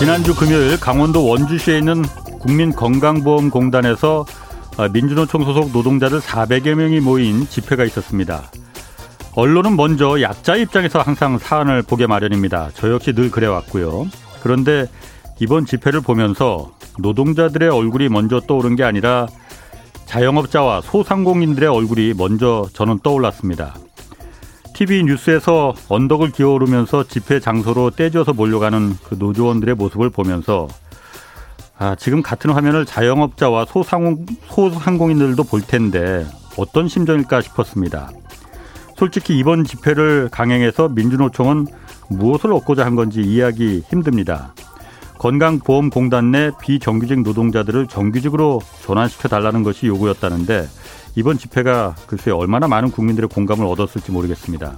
지난주 금요일 강원도 원주시에 있는 국민건강보험공단에서 민주노총 소속 노동자들 400여 명이 모인 집회가 있었습니다. 언론은 먼저 약자 입장에서 항상 사안을 보게 마련입니다. 저 역시 늘 그래왔고요. 그런데 이번 집회를 보면서 노동자들의 얼굴이 먼저 떠오른 게 아니라 자영업자와 소상공인들의 얼굴이 먼저 저는 떠올랐습니다. TV 뉴스에서 언덕을 기어오르면서 집회 장소로 떼져서 몰려가는 그 노조원들의 모습을 보면서 아, 지금 같은 화면을 자영업자와 소상공, 소상공인들도 볼 텐데 어떤 심정일까 싶었습니다. 솔직히 이번 집회를 강행해서 민주노총은 무엇을 얻고자 한 건지 이해하기 힘듭니다. 건강보험공단 내 비정규직 노동자들을 정규직으로 전환시켜 달라는 것이 요구였다는데 이번 집회가 글쎄 얼마나 많은 국민들의 공감을 얻었을지 모르겠습니다.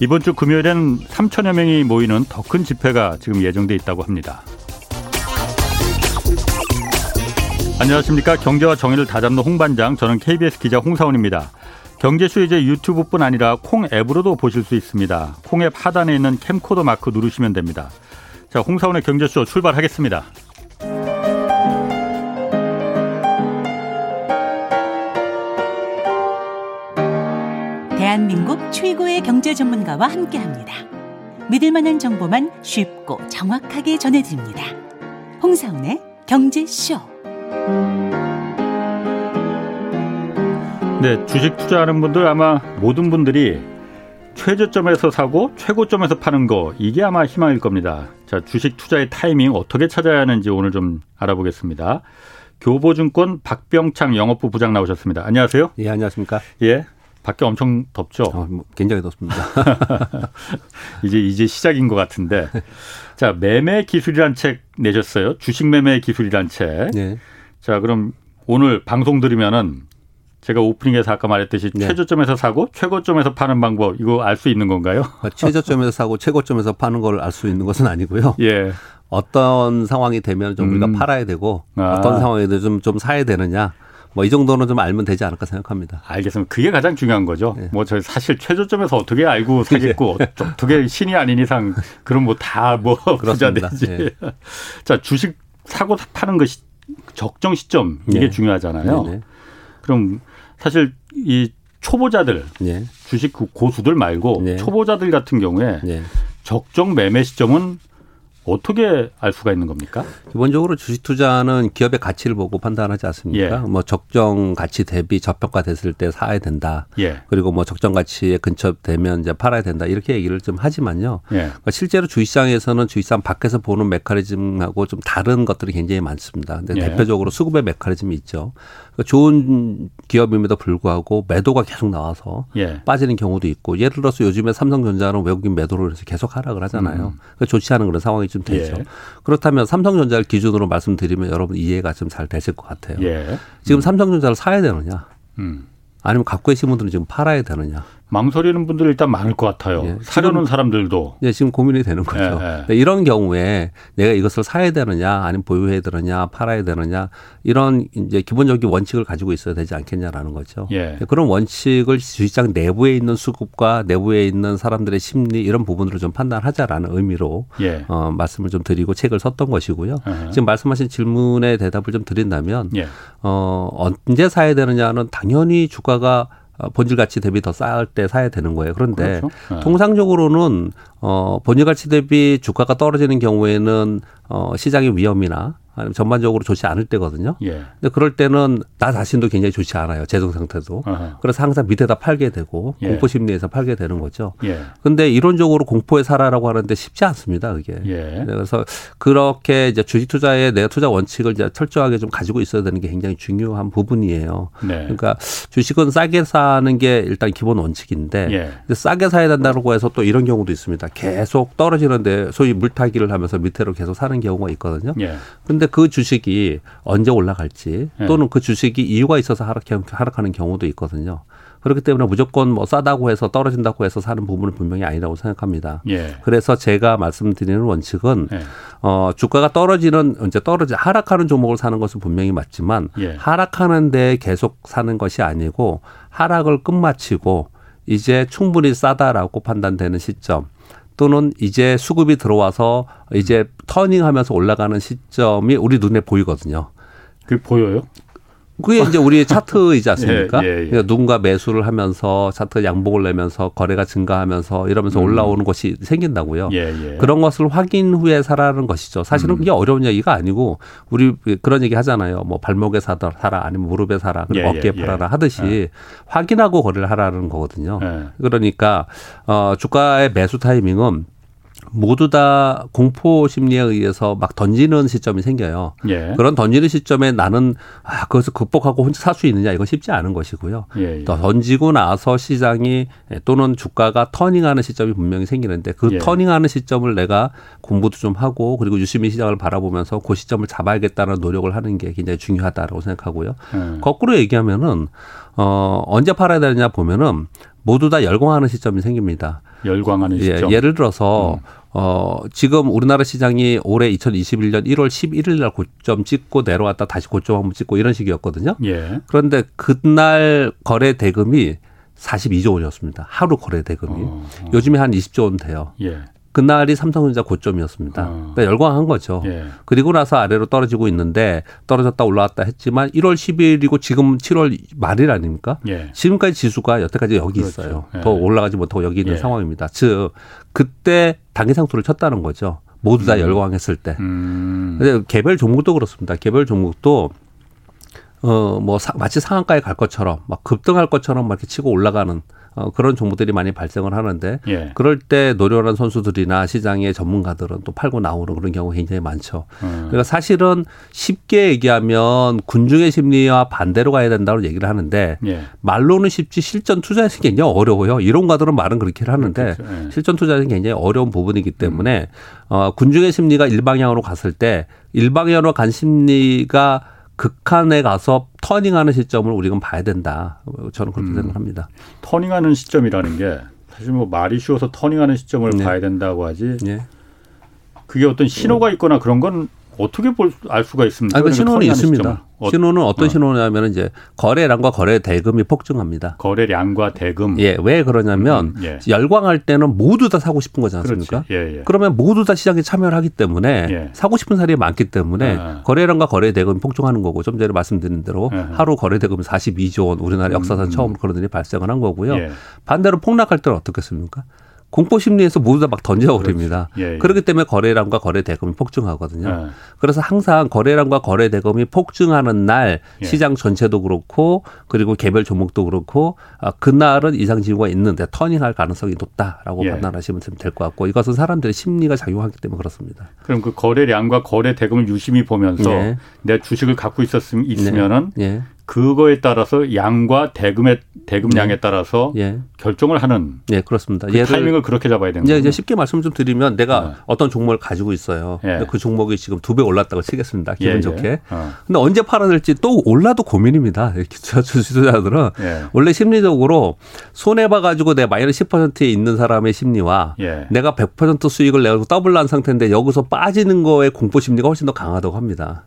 이번 주 금요일엔 3천여 명이 모이는 더 큰 집회가 지금 예정돼 있다고 합니다. 안녕하십니까. 경제와 정의를 다잡는 홍반장, 저는 KBS 기자 홍사원입니다. 경제쇼 이제 유튜브뿐 아니라 콩 앱으로도 보실 수 있습니다. 콩 앱 하단에 있는 캠코더 마크 누르시면 됩니다. 자, 홍사원의 경제쇼 출발하겠습니다. 최고의 경제 전문가와 함께 합니다. 믿을 만한 정보만 쉽고 정확하게 전해드립니다. 홍사운의 경제쇼. 네, 주식 투자하는 분들 아마 모든 분들이 최저점에서 사고 최고점에서 파는 거 이게 아마 희망일 겁니다. 자, 주식 투자의 타이밍 어떻게 찾아야 하는지 오늘 좀 알아보겠습니다. 교보증권 박병창 영업부 부장 나오셨습니다. 안녕하세요. 예, 안녕하십니까? 예. 밖에 엄청 덥죠. 어, 뭐 굉장히 덥습니다. 이제 이제 시작인 것 같은데, 자 매매 기술이란 책 내셨어요. 주식 매매 기술이란 책. 네. 자 그럼 오늘 방송 들으면은 제가 오프닝에서 아까 말했듯이 네. 최저점에서 사고 최고점에서 파는 방법 이거 알 수 있는 건가요? 아, 최저점에서 사고 최고점에서 파는 걸 알 수 있는 것은 아니고요. 예. 어떤 상황이 되면 좀 우리가 음. 팔아야 되고 아. 어떤 상황에 좀, 좀 사야 되느냐. 뭐 이 정도는 좀 알면 되지 않을까 생각합니다. 알겠습니다. 그게 가장 중요한 거죠. 네. 뭐 저희 사실 최저점에서 어떻게 알고 사겠고 네. 어떻게 신이 아닌 이상 그럼 뭐 다뭐 뭐 부자 되지. 네. 자 주식 사고 파는 것이 적정 시점 이게 네. 중요하잖아요. 네, 네. 그럼 사실 이 초보자들 주식 그 고수들 말고 초보자들 같은 경우에 적정 매매 시점은 어떻게 알 수가 있는 겁니까? 기본적으로 주식 투자는 기업의 가치를 보고 판단하지 않습니까? 예. 뭐 적정 가치 대비 저평가 됐을 때 사야 된다. 예. 그리고 뭐 적정 가치에 근처되면 이제 팔아야 된다. 이렇게 얘기를 좀 하지만요. 예. 그러니까 실제로 주식시장에서는 주식시장 밖에서 보는 메커니즘하고 좀 다른 것들이 굉장히 많습니다. 근데 예. 대표적으로 수급의 메커니즘이 있죠. 그러니까 좋은 기업임에도 불구하고 매도가 계속 나와서 예. 빠지는 경우도 있고 예를 들어서 요즘에 삼성전자는 외국인 매도를 해서 계속 하락을 하잖아요. 음. 그러니까 좋지 않은 그런 상황이 좀 되죠. 예. 그렇다면 삼성전자를 기준으로 말씀드리면 여러분 이해가 좀 잘 되실 것 같아요. 예. 지금 음. 삼성전자를 사야 되느냐? 음. 아니면 갖고 계신 분들은 지금 팔아야 되느냐? 망설이는 분들 일단 많을 것 같아요. 예, 사려는 사람들도. 예, 지금 고민이 되는 거죠. 예, 예. 이런 경우에 내가 이것을 사야 되느냐, 아니면 보유해야 되느냐, 팔아야 되느냐, 이런 이제 기본적인 원칙을 가지고 있어야 되지 않겠냐라는 거죠. 예. 그런 원칙을 주식장 내부에 있는 수급과 내부에 있는 사람들의 심리 이런 부분들을 좀 판단하자라는 의미로 예. 어, 말씀을 좀 드리고 책을 썼던 것이고요. 어허. 지금 말씀하신 질문에 대답을 좀 드린다면 예. 어, 언제 사야 되느냐는 당연히 주가가 어, 본질 가치 대비 더쌀때 사야 되는 거예요. 그런데 그렇죠. 네. 통상적으로는 어 본질 가치 대비 주가가 떨어지는 경우에는 어 시장의 위험이나 전반적으로 좋지 않을 때거든요. 예. 근데 그럴 때는 나 자신도 굉장히 좋지 않아요. 재정 상태도. 어허. 그래서 항상 밑에다 팔게 되고 예. 공포 심리에서 팔게 되는 거죠. 예. 근데 이론적으로 공포에 살아라고 하는데 쉽지 않습니다. 그게. 예. 네, 그래서 그렇게 이제 주식 투자에 내가 투자 원칙을 이제 철저하게 좀 가지고 있어야 되는 게 굉장히 중요한 부분이에요. 네. 그러니까 주식은 싸게 사는 게 일단 기본 원칙인데 예. 싸게 사야 된다고 해서 또 이런 경우도 있습니다. 계속 떨어지는데 소위 물타기를 하면서 밑으로 계속 사는 경우가 있거든요. 예. 근데 그런데 그 주식이 언제 올라갈지 네. 또는 그 주식이 이유가 있어서 하락, 하락하는 경우도 있거든요. 그렇기 때문에 무조건 뭐 싸다고 해서 떨어진다고 해서 사는 부분은 분명히 아니라고 생각합니다. 예. 그래서 제가 말씀드리는 원칙은 예. 어 주가가 떨어지는 이제 떨어지 하락하는 종목을 사는 것은 분명히 맞지만 예. 하락하는데 계속 사는 것이 아니고 하락을 끝마치고 이제 충분히 싸다라고 판단되는 시점 또는 이제 수급이 들어와서 이제 터닝하면서 올라가는 시점이 우리 눈에 보이거든요. 그 보여요? 그게 이제 우리의 차트이지 않습니까? 예, 예, 예. 그러니까 누군가 매수를 하면서 차트 양복을 내면서 거래가 증가하면서 이러면서 음. 올라오는 것이 생긴다고요. 예, 예. 그런 것을 확인 후에 사라는 것이죠. 사실은 음. 그게 어려운 얘기가 아니고 우리 그런 얘기 하잖아요. 뭐 발목에 사라, 사라 아니면 무릎에 사라 그리고 예, 어깨에 팔아라 하듯이 확인하고 거래를 하라는 거거든요. 그러니까 어 주가의 매수 타이밍은 모두 다 공포 심리에 의해서 막 던지는 시점이 생겨요. 예. 그런 던지는 시점에 나는 아, 그것을 극복하고 혼자 살 수 있느냐 이거 쉽지 않은 것이고요. 예, 예. 던지고 나서 시장이 또는 주가가 터닝하는 시점이 분명히 생기는데 그 예. 터닝하는 시점을 내가 공부도 좀 하고 그리고 유심히 시장을 바라보면서 그 시점을 잡아야겠다는 노력을 하는 게 굉장히 중요하다라고 생각하고요. 예. 거꾸로 얘기하면은 어 언제 팔아야 되느냐 보면은 모두 다 열광하는 시점이 생깁니다. 열광하는 예, 시점. 예, 를 들어서 음. 어, 지금 우리나라 시장이 올해 2021년 1월 11일 날 고점 찍고 내려왔다 다시 고점 한번 찍고 이런 식이었거든요. 예. 그런데 그날 거래 대금이 42조 원이었습니다. 하루 거래 대금이. 어, 어. 요즘에 한 20조 원 돼요. 예. 그날이 삼성전자 고점이었습니다. 어. 그러니까 열광한 거죠. 예. 그리고 나서 아래로 떨어지고 있는데 떨어졌다 올라왔다 했지만 1월 10일이고 지금 7월 말일 아닙니까? 예. 지금까지 지수가 여태까지 여기 그렇죠. 있어요. 예. 더 올라가지 못하고 여기 있는 예. 상황입니다. 즉 그때 단기 상수를 쳤다는 거죠. 모두 다 음. 열광했을 때. 음. 근데 개별 종목도 그렇습니다. 개별 종목도 어뭐 마치 상한가에 갈 것처럼 막 급등할 것처럼 막 이렇게 치고 올라가는 어, 그런 종목들이 많이 발생을 하는데 예. 그럴 때 노련한 선수들이나 시장의 전문가들은 또 팔고 나오는 그런 경우가 굉장히 많죠. 음. 그러니까 사실은 쉽게 얘기하면 군중의 심리와 반대로 가야 된다고 얘기를 하는데 예. 말로는 쉽지 실전 투자에서 굉장히 어려워요. 이론가들은 말은 그렇게 하는데 예. 실전 투자에서 굉장히 어려운 부분이기 때문에 음. 어, 군중의 심리가 일방향으로 갔을 때 일방향으로 간 심리가 극한에 가서 터닝하는 시점을 우리가 봐야 된다. 저는 그렇게 음. 생각합니다. 터닝하는 시점이라는 게 사실 뭐 말이 쉬워서 터닝하는 시점을 네. 봐야 된다고 하지. 네. 그게 어떤 신호가 있거나 그런 건 어떻게 볼 알 수가 있습니까? 아, 그 신호는 있습니다. 어, 신호는 어떤 어. 신호냐면 이제 거래량과 거래 대금이 폭증합니다. 거래량과 대금. 예, 왜 그러냐면 음, 예. 열광할 때는 모두 다 사고 싶은 거지 않습니까? 예, 예. 그러면 모두 다 시장에 참여를 하기 때문에 예. 사고 싶은 사람이 많기 때문에 예. 거래량과 거래 대금이 폭증하는 거고 좀 전에 말씀드린 대로 예. 하루 거래 대금 42조 원 우리나라 역사상 음, 음. 처음으로 그런 일이 발생을 한 거고요. 반대로 폭락할 때는 어떻겠습니까? 공포 심리에서 모두 다 막 던져버립니다. 예, 예. 그렇기 때문에 거래량과 거래 대금이 폭증하거든요. 예. 그래서 항상 거래량과 거래 대금이 폭증하는 날 예. 시장 전체도 그렇고 그리고 개별 종목도 그렇고 아, 그날은 이상 징후가 있는데 터닝할 가능성이 높다라고 예. 판단하시면 될 것 같고 이것은 사람들의 심리가 작용하기 때문에 그렇습니다. 그럼 그 거래량과 거래 대금을 유심히 보면서 예. 내 주식을 갖고 있었으면 있으면은 네. 그거에 따라서 양과 대금의 대금량에 네. 따라서 예. 결정을 하는. 네, 그렇습니다. 그 타이밍을 그렇게 잡아야 되는 거죠. 이제 쉽게 말씀 좀 드리면 내가 네. 어떤 종목을 가지고 있어요. 예. 그 종목이 지금 두 배 올랐다고 치겠습니다. 기분 예, 예. 좋게. 어. 근데 언제 팔아야 될지 또 올라도 고민입니다. 주주자들은 예. 원래 심리적으로 손해 봐 가지고 내 마이너스 10%에 있는 사람의 심리와 예. 내가 100% 수익을 내고 더블 난 상태인데 여기서 빠지는 거에 공포 심리가 훨씬 더 강하다고 합니다.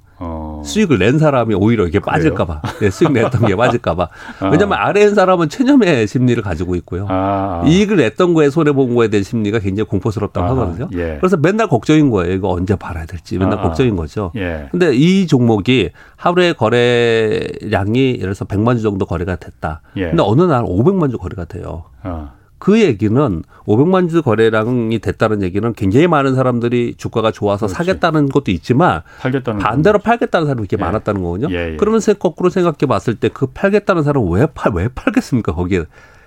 어. 수익을 낸 사람이 오히려 이게 빠질까봐 네, 수익 냈던 게 빠질까봐 어. 왜냐하면 아래 인 사람은 체념의 심리를 가지고 있고요 아. 이익을 냈던 거에 손해 본 거에 대한 심리가 굉장히 공포스럽다고 아. 하거든요 예. 그래서 맨날 걱정인 거예요 이거 언제 팔아야 될지 맨날 아. 걱정인 거죠 예. 근데 이 종목이 하루에 거래량이 예를 들어서 100만 주 정도 거래가 됐다 예. 근데 어느 날 500만 주 거래가 돼요 어. 그 얘기는 500만 주 거래량이 됐다는 얘기는 굉장히 많은 사람들이 주가가 좋아서 그렇지. 사겠다는 것도 있지만 팔겠다는 반대로 팔겠다는 사람이 이렇게 예. 많았다는 거거든요. 예, 예. 그러면 거꾸로 생각해 봤을 때 그 팔겠다는 사람은 왜 팔, 왜 팔겠습니까? 거기에.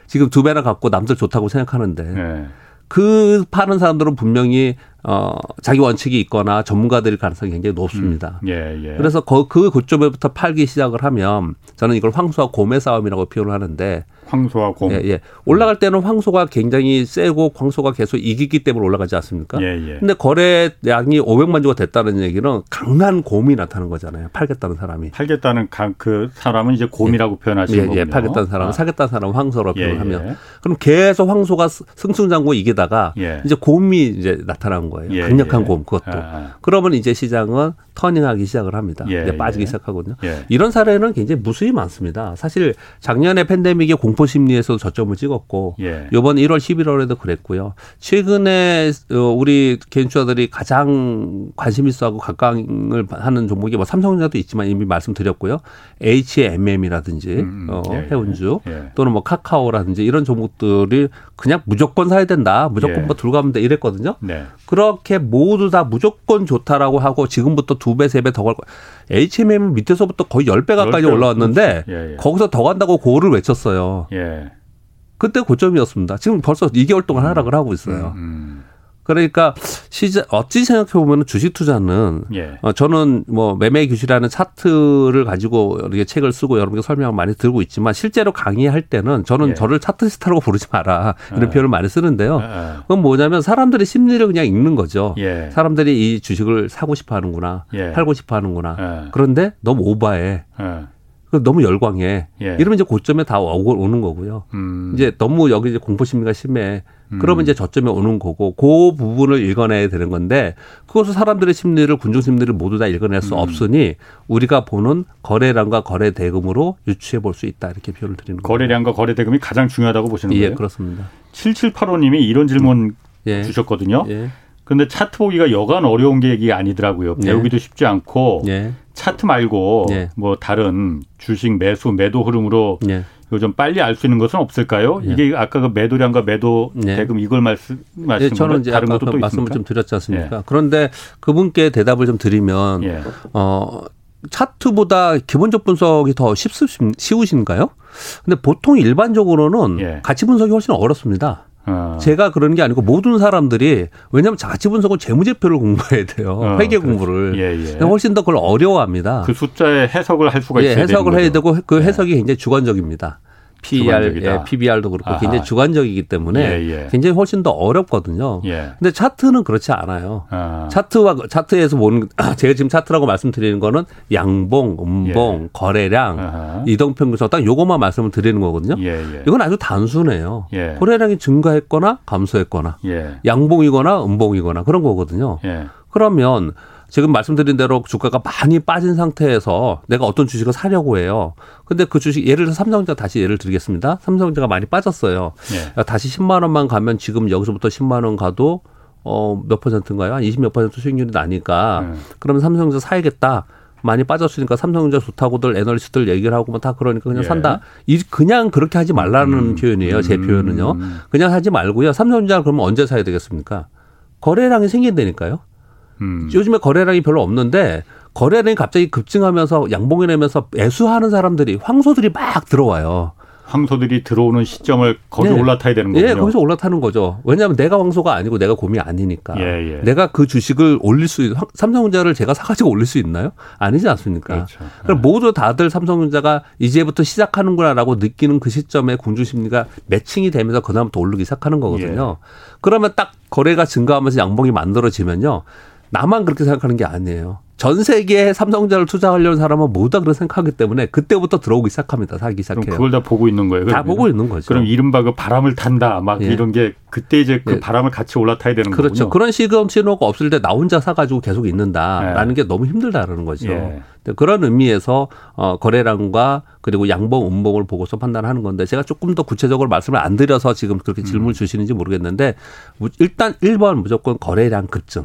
지금 두 배나 갖고 남들 좋다고 생각하는데. 예. 그 파는 사람들은 분명히 어 자기 원칙이 있거나 전문가들일 가능성이 굉장히 높습니다. 음. 예, 예. 그래서 그, 그 고점에부터 팔기 시작을 하면 저는 이걸 황소와 곰의 싸움이라고 표현을 하는데 황소와 곰. 예, 예. 올라갈 때는 황소가 굉장히 세고 황소가 계속 이기기 때문에 올라가지 않습니까? 예, 예. 근데 거래량이 500만 주가 됐다는 얘기는 강한 곰이 나타나는 거잖아요. 팔겠다는 사람이. 팔겠다는 그 사람은 이제 곰이라고 예. 표현하시는 거군요. 예, 팔겠다는 사람은 아. 사겠다는 사람은 황소로 예, 표현하면 예. 그럼 계속 황소가 승승장구 이기다가 이제 곰이 이제 나타난 거예요. 강력한 곰 그것도. 아. 그러면 이제 시장은 터닝하기 시작을 합니다. 이제 빠지기 시작하거든요. 이런 사례는 굉장히 무수히 많습니다. 사실 작년에 팬데믹에 공포 공포 심리에서도 저점을 찍었고 예. 이번 1월 11월에도 그랬고요. 최근에 어, 우리 개인주자들이 가장 관심 있어하고 각광을 하는 종목이 뭐 삼성전자도 있지만 이미 말씀드렸고요. HMM이라든지 음, 음, 어, 예, 예, 해운주 예. 또는 뭐 카카오라든지 이런 종목들이 그냥 무조건 사야 된다. 무조건 예. 뭐 들고 가면 돼 이랬거든요. 네. 그렇게 모두 다 무조건 좋다라고 하고 지금부터 두 배, 세 배더갈 거. HMM 밑에서부터 거의 10배 가까이 10배. 올라왔는데 예, 예. 거기서 더 간다고 고를 외쳤어요. 예. 그때 고점이었습니다. 지금 벌써 2개월 동안 하락을 하고 있어요. 음, 음. 그러니까 시장 어찌 생각해 보면 주식 투자는 예. 어, 저는 뭐 매매 규칙이라는 차트를 가지고 이렇게 책을 쓰고 여러분께 설명을 많이 들고 있지만 실제로 강의할 때는 저는 예. 저를 차트스타라고 부르지 마라 이런 예. 표현을 많이 쓰는데요. 예. 그건 뭐냐면 사람들의 심리를 그냥 읽는 거죠. 예. 사람들이 이 주식을 사고 싶어 하는구나, 예. 팔고 싶어 하는구나. 그런데 너무 오바해. 너무 열광해. 예. 이러면 이제 고점에 다 오는 거고요. 음. 이제 너무 여기 이제 공포 심리가 심해. 그러면 음. 이제 저점에 오는 거고 그 부분을 읽어내야 되는 건데 그것을 사람들의 심리를 군중 심리를 모두 다 읽어낼 수 음. 없으니 우리가 보는 거래량과 거래 대금으로 유추해 볼 수 있다 이렇게 표현을 드리는 거예요. 거래량과 거래 대금이 가장 중요하다고 보시는 예, 거예요? 예, 그렇습니다. 7785님이 이런 질문 예. 주셨거든요. 예. 근데 차트 보기가 여간 어려운 계획이 아니더라고요. 예. 배우기도 쉽지 않고 예. 차트 말고 예. 뭐 다른 주식 매수 매도 흐름으로 예. 요즘 빨리 알 수 있는 것은 없을까요? 예. 이게 아까 그 매도량과 매도 예. 대금 이걸 말씀하신 예, 저는 이제 다른 것도 그또 말씀을 있습니까? 좀 드렸지 않습니까? 예. 그런데 그분께 대답을 좀 드리면 예. 어 차트보다 기본적 분석이 더 쉽, 쉬우신가요? 근데 보통 일반적으로는 예. 가치 분석이 훨씬 어렵습니다. 어. 제가 그런 게 아니고 모든 사람들이 왜냐하면 자치 분석은 재무제표를 공부해야 돼요. 어, 회계 그렇지. 공부를. 예, 예. 훨씬 더 그걸 어려워합니다. 그 숫자에 해석을 할 수가 예, 있어야 해석을 해야 되고 그 예. 해석이 굉장히 주관적입니다. PER, 예, PBR도 그렇고 아하. 굉장히 주관적이기 때문에 예, 예. 굉장히 훨씬 더 어렵거든요. 예. 근데 차트는 그렇지 않아요. 아. 차트와 차트에서 보는 제가 지금 차트라고 말씀드리는 거는 양봉, 음봉, 예. 거래량, 이동평균선 딱 요것만 말씀을 드리는 거거든요. 예, 예. 이건 아주 단순해요. 예. 거래량이 증가했거나 감소했거나 양봉이거나 음봉이거나 그런 거거든요. 그러면 지금 말씀드린 대로 주가가 많이 빠진 상태에서 내가 어떤 주식을 사려고 해요. 근데 그 주식 예를 들어 삼성전자 다시 예를 들겠습니다. 삼성전자가 많이 빠졌어요. 예. 다시 10만 원만 가면 지금 여기서부터 10만 원 가도 어몇 퍼센트인가요? 한 20 몇 퍼센트 수익률이 나니까 예. 그러면 삼성전자 사야겠다. 많이 빠졌으니까 삼성전자 좋다고들 애널리스트들 얘기를 하고 뭐다 그러니까 그냥 예. 산다. 이 그냥 그렇게 하지 말라는 음. 표현이에요. 제 음. 표현은요. 그냥 하지 말고요. 삼성전자 그러면 언제 사야 되겠습니까? 거래량이 생긴다니까요. 음. 요즘에 거래량이 별로 없는데 거래량이 갑자기 급증하면서 양봉이 내면서 애수하는 사람들이 황소들이 막 들어와요. 황소들이 들어오는 시점을 거기 네. 올라타야 되는 거죠. 예, 거기서 올라타는 거죠. 왜냐하면 내가 황소가 아니고 내가 곰이 아니니까. 예, 예. 내가 그 주식을 올릴 수 있, 삼성전자를 제가 사가지고 올릴 수 있나요? 아니지 않습니까? 그렇죠. 그럼 예. 모두 다들 삼성전자가 이제부터 시작하는구나라고 느끼는 그 시점에 공주 심리가 매칭이 되면서 그다음부터 오르기 시작하는 거거든요. 예. 그러면 딱 거래가 증가하면서 양봉이 만들어지면요. 나만 그렇게 생각하는 게 아니에요. 전 세계에 삼성전자를 투자하려는 사람은 모두 다 그렇게 생각하기 때문에 그때부터 들어오기 시작합니다. 사기 시작해요. 그럼 그걸 다 보고 있는 거예요. 다 보고 있는 거죠. 그럼 이른바 그 바람을 탄다 막 예. 이런 게 그때 이제 그 예. 바람을 같이 올라타야 되는 거죠. 그렇죠. 거군요. 그런 시금 신호가 없을 때 나 혼자 사가지고 계속 있는다라는 예. 게 너무 힘들다라는 거죠. 예. 그런 의미에서 어, 거래량과 그리고 양봉, 음봉을 보고서 판단하는 건데 제가 조금 더 구체적으로 말씀을 안 드려서 지금 그렇게 질문을 음. 주시는지 모르겠는데 일단 1번 무조건 거래량 급증.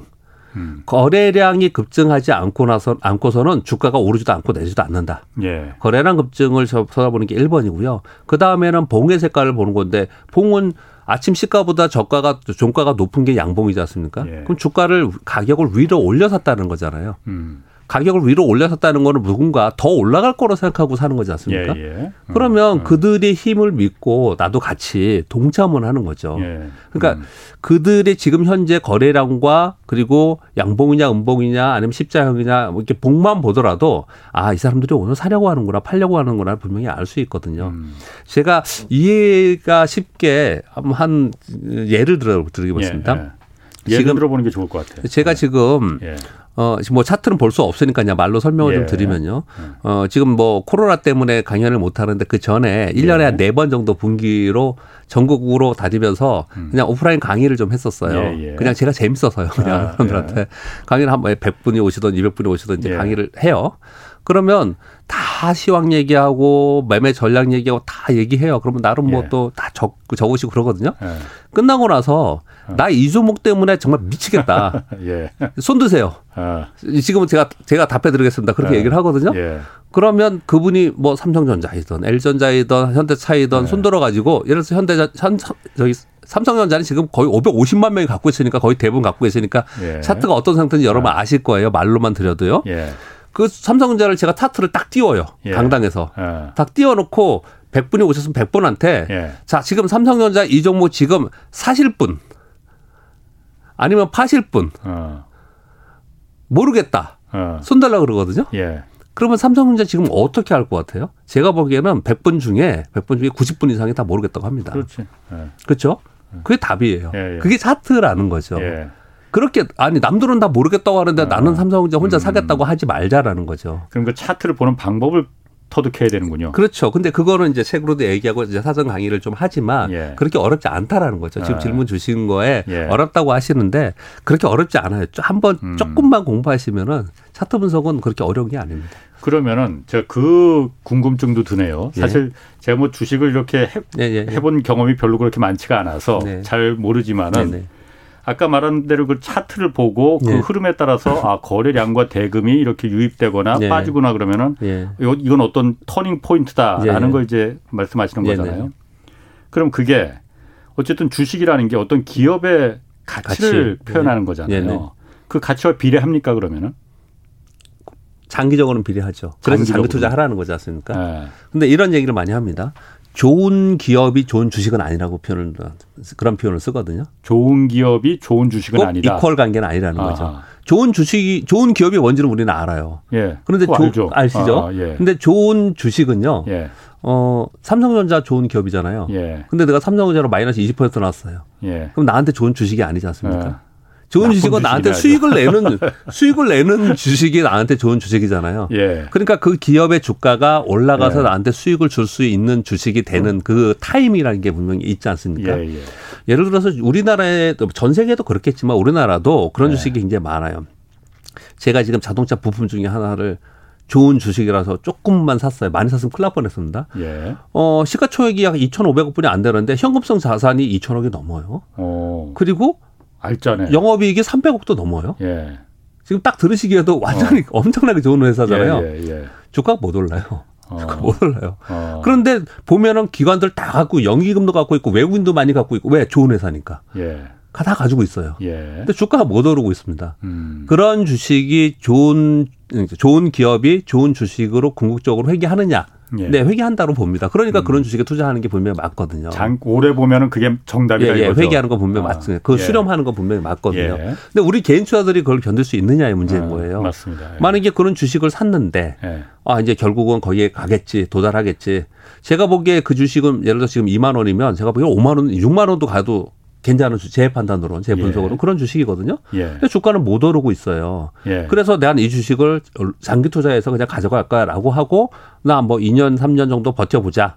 음. 거래량이 급증하지 않고 나서 않고서는 주가가 오르지도 않고 내지도 않는다. 예. 거래량 급증을 쳐다보는 게 1번이고요. 그 다음에는 봉의 색깔을 보는 건데 봉은 아침 시가보다 저가가 종가가 높은 게 양봉이지 않습니까? 예. 그럼 주가를 가격을 위로 올려 샀다는 거잖아요. 음. 가격을 위로 올려섰다는 거는 누군가 더 올라갈 거로 생각하고 사는 거지 않습니까? 예, 예. 음, 그러면 음. 그들의 힘을 믿고 나도 같이 동참을 하는 거죠. 예. 그러니까 음. 그들의 지금 현재 거래량과 그리고 양봉이냐 음봉이냐 아니면 십자형이냐 뭐 이렇게 봉만 보더라도 아, 이 사람들이 오늘 사려고 하는구나 팔려고 하는구나 분명히 알 수 있거든요. 음. 제가 이해가 쉽게 한 예를 들어 드리겠습니다. 예, 예. 지금 들어보는 게 좋을 것 같아요. 제가 지금 예. 어, 지금 뭐 차트는 볼 수 없으니까 그냥 말로 설명을 예. 좀 드리면요. 예. 어, 지금 뭐 코로나 때문에 강연을 못 하는데 그 전에 1년에 예. 한네 번 정도 분기로 전국으로 다니면서 음. 그냥 오프라인 강의를 좀 했었어요. 예, 예. 그냥 제가 재밌어서요. 그냥 아, 사람들한테 강의를 한 번에 100분이 오시던 200분이 오시던 이제 강의를 해요. 그러면 다다 시황 얘기하고 매매 전략 얘기하고 다 얘기해요. 그러면 나름 뭐 또다 예. 적, 적으시고 그러거든요. 예. 끝나고 나서 어. 나 이 종목 때문에 정말 미치겠다. 예. 손 드세요. 어. 지금은 제가 제가 답해 드리겠습니다. 그렇게 예. 얘기를 하거든요. 예. 그러면 그분이 뭐 삼성전자이든 L전자이든 현대차이든 네. 손 들어 가지고 예를 들어서 현대자 현 저기 삼성전자는 지금 거의 550만 명이 갖고 있으니까 거의 대부분 갖고 계시니까 예. 차트가 어떤 상태인지 여러분 네. 아실 거예요. 말로만 드려도요. 예. 그 삼성전자를 제가 차트를 딱 띄워요. 예. 강당에서. 예. 딱 띄워놓고 100분이 오셨으면 100분한테 예. 자, 지금 삼성전자 이 종목 지금 사실 분 아니면 파실 분 어. 모르겠다. 어. 손 달라 그러거든요. 예. 그러면 삼성전자 지금 어떻게 할 것 같아요? 제가 보기에는 100분 중에 100분 중에 90분 이상이 다 모르겠다고 합니다. 그렇지. 예. 그렇죠? 그게 답이에요. 예, 예. 그게 차트라는 거죠. 예. 그렇게 아니 남들은 다 모르겠다고 하는데 어. 나는 삼성전자 혼자 음. 사겠다고 하지 말자라는 거죠. 그럼 그 차트를 보는 방법을 터득해야 되는군요. 그렇죠. 근데 그거는 이제 책으로도 얘기하고 이제 사전 강의를 좀 하지만 예. 그렇게 어렵지 않다라는 거죠. 지금 아. 질문 주신 거에 예. 어렵다고 하시는데 그렇게 어렵지 않아요. 한번 음. 조금만 공부하시면은 차트 분석은 그렇게 어려운 게 아닙니다. 그러면은 제가 그 궁금증도 드네요. 예. 사실 예. 제가 뭐 주식을 이렇게 해, 예, 예, 예, 본 경험이 별로 그렇게 많지가 않아서 네. 잘 모르지만은 네, 네. 아까 말한 대로 그 차트를 보고 그 예. 흐름에 따라서 아 거래량과 대금이 이렇게 유입되거나 예. 빠지거나 그러면은 예. 이건 어떤 터닝 포인트다라는 예. 걸 이제 말씀하시는 예, 거잖아요. 네. 그럼 그게 어쨌든 주식이라는 게 어떤 기업의 가치를 가치. 표현하는 네. 거잖아요. 네, 그 가치와 비례합니까 그러면은? 장기적으로는 비례하죠. 그래서 장기 투자하라는 거지 않습니까? 네. 근데 이런 얘기를 많이 합니다. 좋은 기업이 좋은 주식은 아니라고 표현을 그런 표현을 쓰거든요. 좋은 기업이 좋은 주식은 아니다. 이퀄 관계는 아니라는 아하. 거죠. 좋은 주식이 좋은 기업이 뭔지는 우리는 알아요. 예. 그런데 조, 아시죠? 아, 예. 근데 좋은 주식은요. 예. 어, 삼성전자 좋은 기업이잖아요. 예. 근데 내가 삼성전자로 마이너스 20% 나왔어요. 예. 그럼 나한테 좋은 주식이 아니지 않습니까? 예. 좋은 주식은 나한테 수익을 내는 수익을 내는 주식이 나한테 좋은 주식이잖아요. 예. 그러니까 그 기업의 주가가 올라가서 예. 나한테 수익을 줄 수 있는 주식이 되는 그 타임이라는 게 분명히 있지 않습니까? 예, 예. 를 들어서 우리나라에 전 세계도 그렇겠지만 우리나라도 그런 예. 주식이 굉장히 많아요. 제가 지금 자동차 부품 중에 하나를 좋은 주식이라서 조금만 샀어요. 많이 샀으면 큰일 날 뻔했습니다. 예. 어, 시가총액이 약 2,500억 분이 안 되는데 현금성 자산이 2,000억이 넘어요. 오. 그리고 알짜네. 영업이익이 300억도 넘어요. 예. 지금 딱 들으시기에도 완전히 어. 엄청나게 좋은 회사잖아요. 예, 예, 예. 주가 못 올라요. 어. 주가 못 올라요. 어. 그런데 보면은 기관들 다 갖고 영기금도 갖고 있고 외국인도 많이 갖고 있고 왜 좋은 회사니까. 예. 다 가지고 있어요. 예. 근데 주가가 못 오르고 있습니다. 음. 그런 주식이 좋은 좋은 기업이 좋은 주식으로 궁극적으로 회귀하느냐? 예. 네, 회귀한다로 봅니다. 그러니까 음. 그런 주식에 투자하는 게 분명히 맞거든요. 장 오래 보면은 그게 정답이다 예, 예. 회귀하는 거 분명히 아. 맞습니다. 그 예. 수렴하는 거 분명히 맞거든요. 예. 근데 우리 개인 투자들이 그걸 견딜 수 있느냐의 문제인 아, 거예요. 맞습니다. 예. 만약에 그런 주식을 샀는데 아 이제 결국은 거기에 가겠지, 도달하겠지. 제가 보기에 그 주식은 예를 들어 지금 2만 원이면 제가 보기에 5만 원, 6만 원도 가도 괜찮은 주, 제 판단으로는 제 분석으로 예. 그런 주식이거든요. 예. 근데 주가는 못 오르고 있어요. 예. 그래서 내가 이 주식을 장기 투자해서 그냥 가져갈까라고 하고 나 뭐 2년 3년 정도 버텨보자.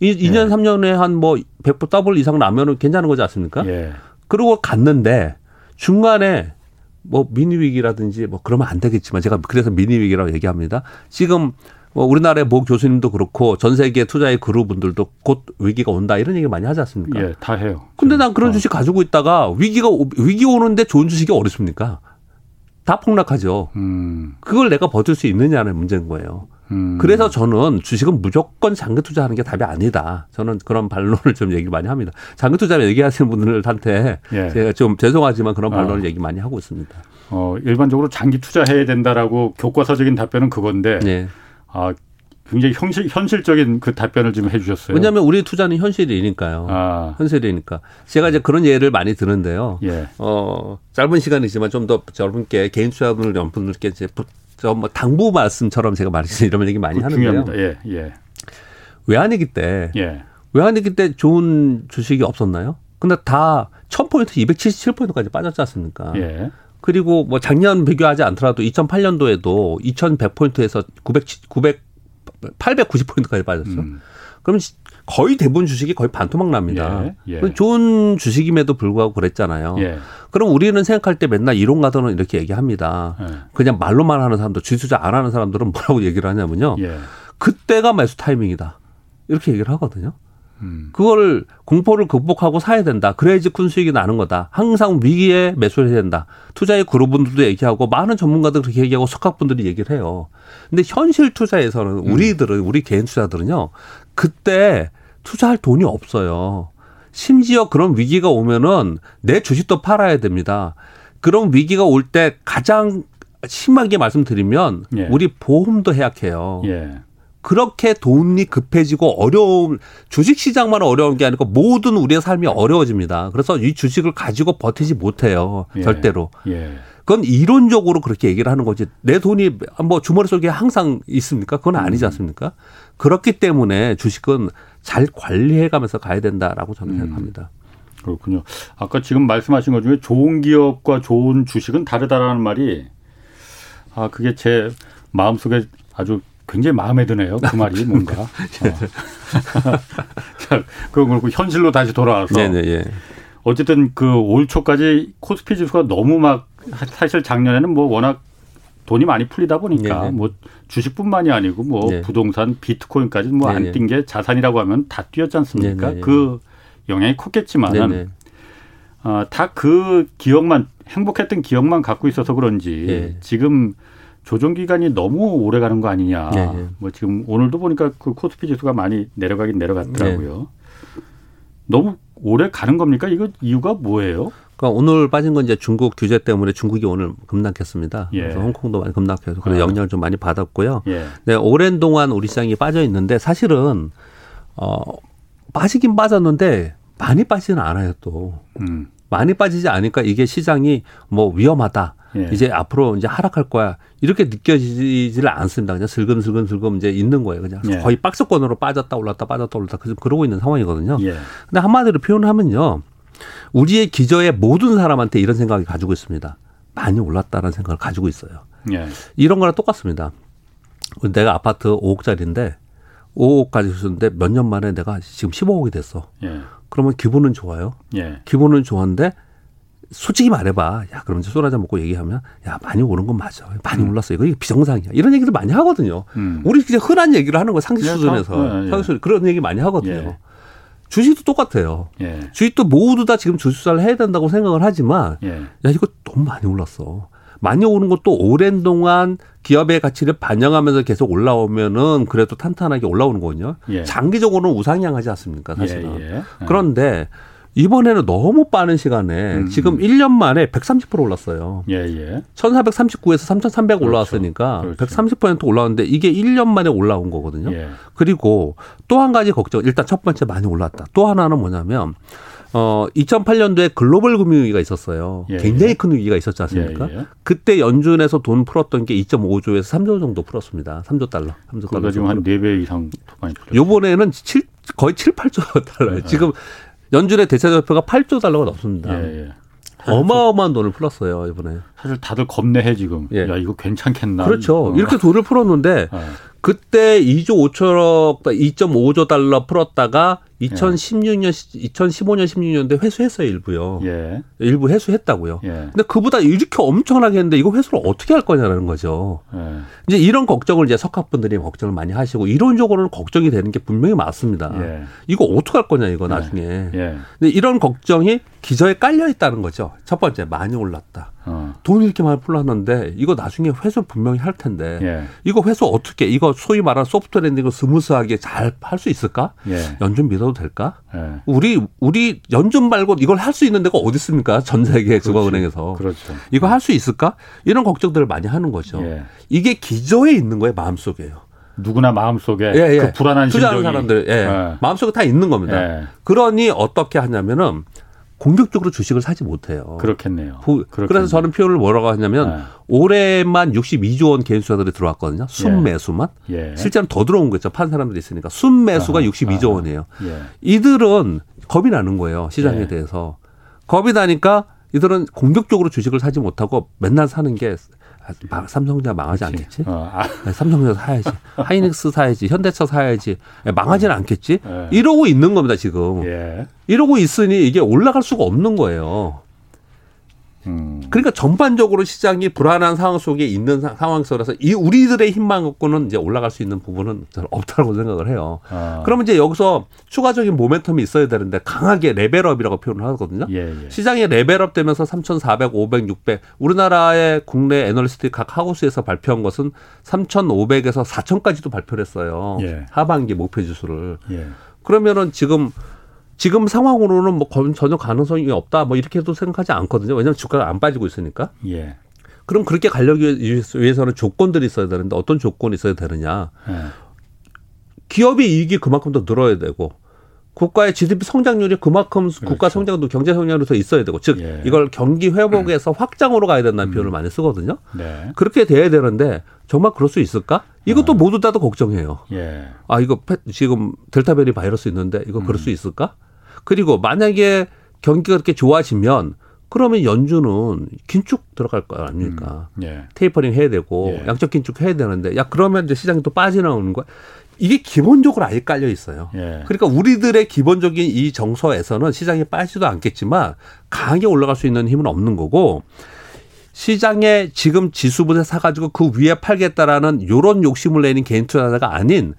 이 2년 3년에 한 뭐 100% 더블 이상 나면은 괜찮은 거지 않습니까? 예. 그러고 갔는데 중간에 뭐 미니 위기라든지 뭐 그러면 안 되겠지만 제가 그래서 미니 위기라고 얘기합니다. 지금 뭐 우리나라의 모 교수님도 그렇고 전 세계 투자의 그룹분들도 곧 위기가 온다 이런 얘기 많이 하지 않습니까? 예, 다 해요. 근데 난 그런 어. 주식 가지고 있다가 위기가 위기 오는데 좋은 주식이 어렵습니까? 다 폭락하죠. 음. 그걸 내가 버틸 수 있느냐는 문제인 거예요. 음. 그래서 저는 주식은 무조건 장기 투자하는 게 답이 아니다. 저는 그런 반론을 좀 얘기를 많이 합니다. 장기 투자 얘기하시는 분들한테 예. 제가 좀 죄송하지만 그런 반론을 어. 얘기 많이 하고 있습니다. 어, 일반적으로 장기 투자해야 된다라고 교과서적인 답변은 그건데 예. 아, 굉장히 현실, 현실적인 그 답변을 지금 해 주셨어요. 왜냐하면 우리 투자는 현실이니까요. 아. 현실이니까. 제가 이제 그런 예를 많이 드는데요. 예. 어, 짧은 시간이지만 좀 더 여러분께 개인 투자분들 여러분들께 이제 저뭐 당부 말씀처럼 제가 말씀 이런 얘기 많이 하는데요. 중요합니다. 예, 예. 외환위기 때, 예. 외환위기 때 좋은 주식이 없었나요? 근데 다 1000포인트, 277포인트까지 빠졌지 않습니까? 예. 그리고 뭐 작년 비교하지 않더라도 2008년도에도 2100포인트에서 900, 900, 890포인트까지 빠졌어. 음. 그럼 거의 대부분 주식이 거의 반토막 납니다. 예, 예. 좋은 주식임에도 불구하고 그랬잖아요. 예. 그럼 우리는 생각할 때 맨날 이론 가더는 이렇게 얘기합니다. 예. 그냥 말로만 하는 사람들, 주투자 안 하는 사람들은 뭐라고 얘기를 하냐면요. 예. 그때가 매수 타이밍이다. 이렇게 얘기를 하거든요. 음. 그거를 공포를 극복하고 사야 된다. 그래야지 큰 수익이 나는 거다. 항상 위기에 매수를 해야 된다. 투자의 그룹분들도 얘기하고 많은 전문가들 그렇게 얘기하고 석학분들이 얘기를 해요. 근데 현실 투자에서는 음. 우리들은 우리 개인 투자들은요. 그때 투자할 돈이 없어요. 심지어 그런 위기가 오면은 내 주식도 팔아야 됩니다. 그런 위기가 올 때 가장 심하게 말씀드리면 예. 우리 보험도 해약해요. 예. 그렇게 돈이 급해지고 어려운 주식 시장만 어려운 게 아니고 모든 우리의 삶이 어려워집니다. 그래서 이 주식을 가지고 버티지 못해요. 예. 절대로. 예. 그건 이론적으로 그렇게 얘기를 하는 거지. 내 돈이 뭐 주머니 속에 항상 있습니까? 그건 아니지 음. 않습니까? 그렇기 때문에 주식은 잘 관리해 가면서 가야 된다라고 저는 음. 생각합니다. 그렇군요. 아까 지금 말씀하신 것 중에 좋은 기업과 좋은 주식은 다르다라는 말이 아, 그게 제 마음속에 아주 굉장히 마음에 드네요. 그 말이 뭔가. 어. 그건 그렇고 현실로 다시 돌아와서. 네네, 예. 어쨌든 그 올 초까지 코스피 지수가 너무 막 사실 작년에는 뭐 워낙 돈이 많이 풀리다 보니까 네네. 뭐 주식뿐만이 아니고 뭐 네. 부동산, 비트코인까지 뭐 안 뛴 게 자산이라고 하면 다 뛰었지 않습니까? 네네. 그 영향이 컸겠지만 어, 다 그 기억만 행복했던 기억만 갖고 있어서 그런지 네. 지금 조정 기간이 너무 오래 가는 거 아니냐. 네, 네. 뭐 지금 오늘도 보니까 그 코스피 지수가 많이 내려가긴 내려갔더라고요. 네. 너무 오래 가는 겁니까? 이거 이유가 뭐예요? 그러니까 오늘 빠진 건 이제 중국 규제 때문에 중국이 오늘 급락했습니다. 예. 그래서 홍콩도 많이 급락해서 그래서 아. 영향을 좀 많이 받았고요. 예. 네, 오랜 동안 우리 시장이 빠져 있는데 사실은 어 빠지긴 빠졌는데 많이 빠지는 않아요 또. 음. 많이 빠지지 않으니까 이게 시장이 뭐 위험하다. 예. 이제 앞으로 이제 하락할 거야. 이렇게 느껴지지를 않습니다. 그냥 슬금슬금 슬금 이제 있는 거예요. 그냥 예. 거의 박스권으로 빠졌다 올랐다 빠졌다 올랐다 그러고 있는 상황이거든요. 예. 근데 한마디로 표현하면요. 우리의 기저의 모든 사람한테 이런 생각이 가지고 있습니다. 많이 올랐다는 생각을 가지고 있어요. 예. 이런 거랑 똑같습니다. 내가 아파트 5억짜리인데 5억 가지고 있었는데 몇 년 만에 내가 지금 15억이 됐어. 예. 그러면 기분은 좋아요. 예. 기분은 좋은데 솔직히 말해봐. 야, 그럼 이제 술 한잔 먹고 얘기하면, 야, 많이 오른 건 맞아. 많이 음. 올랐어. 이거 비정상이야. 이런 얘기를 많이 하거든요. 음. 우리 그냥 흔한 얘기를 하는 거 상식 예, 수준에서. 예, 예. 상식 그런 얘기 많이 하거든요. 예. 주식도 똑같아요. 예. 주식도 모두 다 지금 주식 투자를 해야 된다고 생각을 하지만, 예. 야, 이거 너무 많이 올랐어. 많이 오른 것도 오랜 동안 기업의 가치를 반영하면서 계속 올라오면은 그래도 탄탄하게 올라오는 거거든요. 장기적으로는 우상향하지 않습니까, 사실은. 그런데 이번에는 너무 빠른 시간에 음. 지금 1년 만에 130% 올랐어요. 예, 예. 1439에서 3300 그렇죠. 올라왔으니까 그렇죠. 130% 올라왔는데 이게 1년 만에 올라온 거거든요. 예. 그리고 또 한 가지 걱정. 일단 첫 번째 많이 올랐다. 또 하나는 뭐냐면 어 2008년도에 글로벌 금융 위기가 있었어요. 예, 굉장히 예. 큰 위기가 있었지 않습니까? 예, 예. 그때 연준에서 돈 풀었던 게 2.5조에서 3조 정도 풀었습니다. 3조 달러. 3조 달러. 지금 한 4배 이상 많이 풀었죠. 요번에는 7 거의 7, 8조 달러예요. 예. 지금 연준의 대체자표가 8조 달러가 넘습니다. 예, 예. 어마어마한 돈을 풀었어요 이번에. 사실 다들 겁내해 지금. 예. 야 이거 괜찮겠나. 그렇죠. 어. 이렇게 돈을 풀었는데 예. 그때 2조 5천억, 2.5조 달러 풀었다가 2016년, 예. 2015년, 16년대 회수했어요, 일부요. 예. 일부 회수했다고요. 예. 근데 그보다 이렇게 엄청나게 했는데 이거 회수를 어떻게 할 거냐는 거죠. 예. 이제 이런 걱정을 이제 석학분들이 걱정을 많이 하시고 이론적으로는 걱정이 되는 게 분명히 맞습니다. 예. 이거 어떻게 할 거냐, 이거 예. 나중에. 예. 근데 이런 걱정이 기저에 깔려 있다는 거죠. 첫 번째, 많이 올랐다. 어. 돈이 이렇게 많이 풀렸는데 이거 나중에 회수 분명히 할 텐데 예. 이거 회수 어떻게 이거 소위 말하는 soft landing을 스무스하게 잘 할 수 있을까? 예. 연준 믿어도 될까? 예. 우리 우리 연준 말고 이걸 할 수 있는 데가 어디 있습니까? 전 세계 중앙은행에서 그렇죠. 이거 할 수 있을까? 이런 걱정들을 많이 하는 거죠. 예. 이게 기저에 있는 거예요 마음속에요. 누구나 마음속에 예, 예. 그 불안한 투자하는 사람들 예. 예. 마음속에 다 있는 겁니다. 그러니 어떻게 하냐면은 공격적으로 주식을 사지 못해요. 그렇겠네요. 그렇겠네요. 그래서 저는 표현을 뭐라고 하냐면 네. 올해만 62조 원 개인 투자들이 들어왔거든요. 순매수만. 예. 예. 실제로는 더 들어온 거죠. 판 사람들이 있으니까. 순매수가 아하. 62조 원이에요. 예. 이들은 겁이 나는 거예요. 시장에 예. 대해서. 겁이 나니까 이들은 공격적으로 주식을 사지 못하고 맨날 사는 게 아, 삼성전자 망하지 그치. 않겠지? 어, 아. 네, 삼성전자 사야지. 하이닉스 사야지. 현대차 사야지. 네, 망하지는 어. 않겠지? 예. 이러고 있는 겁니다, 지금. 예. 이러고 있으니 이게 올라갈 수가 없는 거예요. 음. 그러니까 전반적으로 시장이 불안한 상황 속에 있는 상황 속에서 이 우리들의 힘만 갖고는 이제 올라갈 수 있는 부분은 없다고 생각을 해요. 아. 그러면 이제 여기서 추가적인 모멘텀이 있어야 되는데 강하게 level up이라고 표현을 하거든요. 예, 예. 시장이 level up 되면서 3,400, 500, 600 우리나라의 국내 애널리스트 각 하우스에서 발표한 것은 3,500에서 4,000까지도 발표를 했어요. 예. 하반기 목표 지수를. 예. 그러면은 지금 지금 상황으로는 뭐 전혀 가능성이 없다 뭐 이렇게도 생각하지 않거든요. 왜냐하면 주가가 안 빠지고 있으니까. 예. 그럼 그렇게 가려기 위해서는 조건들이 있어야 되는데 어떤 조건이 있어야 되느냐. 예. 기업의 이익이 그만큼 더 늘어야 되고 국가의 GDP 성장률이 그만큼 그렇죠. 국가 성장도 경제 성장률이 더 있어야 되고 즉 예. 이걸 경기 회복에서 음. 확장으로 가야 된다는 음. 표현을 많이 쓰거든요. 네. 그렇게 돼야 되는데 정말 그럴 수 있을까? 이것도 어. 모두 다도 걱정해요. 예. 아 이거 지금 델타 변이 바이러스 있는데 이거 그럴 음. 수 있을까? 그리고 만약에 경기가 그렇게 좋아지면 그러면 연준은 긴축 들어갈 거 아닙니까? 음, 예. 테이퍼링 해야 되고 예. 양적 긴축 해야 되는데 야 그러면 이제 시장이 또 빠져나오는 거야. 이게 기본적으로 아예 깔려 있어요. 예. 그러니까 우리들의 기본적인 이 정서에서는 시장이 빠지도 않겠지만 강하게 올라갈 수 있는 힘은 없는 거고 시장에 지금 지수분에 사가지고 그 위에 팔겠다라는 요런 욕심을 내는 개인 투자자가 아닌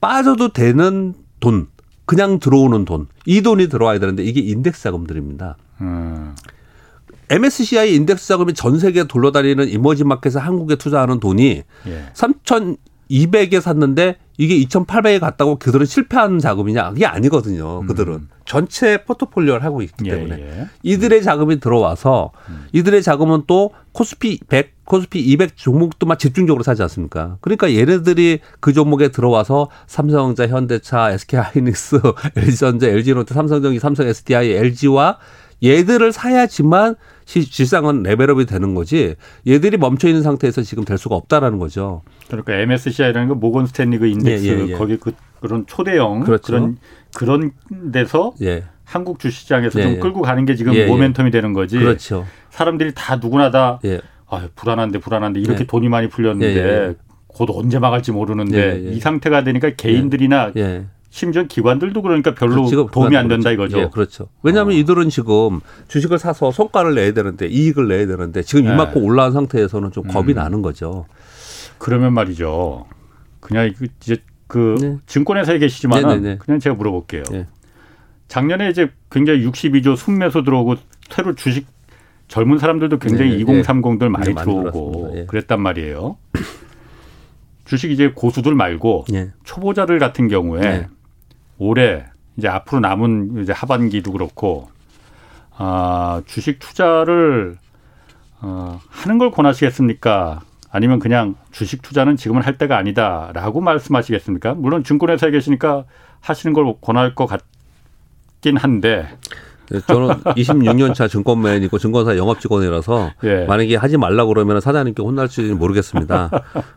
빠져도 되는 돈 그냥 들어오는 돈, 이 돈이 들어와야 되는데 이게 인덱스 자금들입니다. 음. MSCI 인덱스 자금이 전 세계 돌아다니는 이머징 마켓에 한국에 투자하는 돈이 예. 3,200에 샀는데 이게 2,800에 갔다고 그들은 실패한 자금이냐? 그게 아니거든요. 그들은. 음. 전체 포트폴리오를 하고 있기 예, 때문에. 예, 예. 이들의 자금이 들어와서 음. 이들의 자금은 또 코스피 100, 코스피 200 종목도 막 집중적으로 사지 않습니까? 그러니까 얘네들이 그 종목에 들어와서 삼성전자, 현대차, SK하이닉스, LG전자, LG이노텍, 삼성전기, 삼성 SDI, LG화학 얘들을 사야지만 실상은 level up이 되는 거지 얘들이 멈춰 있는 상태에서 지금 될 수가 없다라는 거죠. 그러니까 MSCI라는 건 모건 스탠리 그 인덱스 예, 예, 예. 거기 그 그런 초대형 그렇죠. 그런 그런 데서 예. 한국 주시장에서 좀 예, 예. 끌고 가는 게 지금 모멘텀이 되는 거지. 그렇죠. 사람들이 다 누구나 다 아, 불안한데 불안한데 이렇게 돈이 많이 풀렸는데 곧 언제 막을지 모르는데 이 상태가 되니까 개인들이나 심지어 기관들도 그러니까 별로 그렇죠. 도움이 안 된다 이거죠. 예, 그렇죠. 왜냐하면 어. 이들은 지금 주식을 사서 성과를 내야 되는데 이익을 내야 되는데 지금 네. 이만큼 올라온 상태에서는 좀 겁이 음. 나는 거죠. 그러면 말이죠. 그냥 이제 그 네. 증권회사에 계시지만 네, 네, 네, 그냥 제가 물어볼게요. 네. 작년에 이제 굉장히 62조 순매수 들어오고 새로 주식 젊은 사람들도 굉장히 2030들 많이 들어오고 예. 그랬단 말이에요. 주식 이제 고수들 말고 예. 초보자들 같은 경우에 예. 올해 이제 앞으로 남은 이제 하반기도 그렇고 아, 주식 투자를 어, 하는 걸 권하시겠습니까? 아니면 그냥 주식 투자는 지금은 할 때가 아니다라고 말씀하시겠습니까? 물론 증권회사에 계시니까 하시는 걸 권할 것 같긴 한데 네, 저는 26년 차 증권맨이고 증권사 영업 직원이라서 예. 만약에 하지 말라 그러면 사장님께 혼날지 모르겠습니다.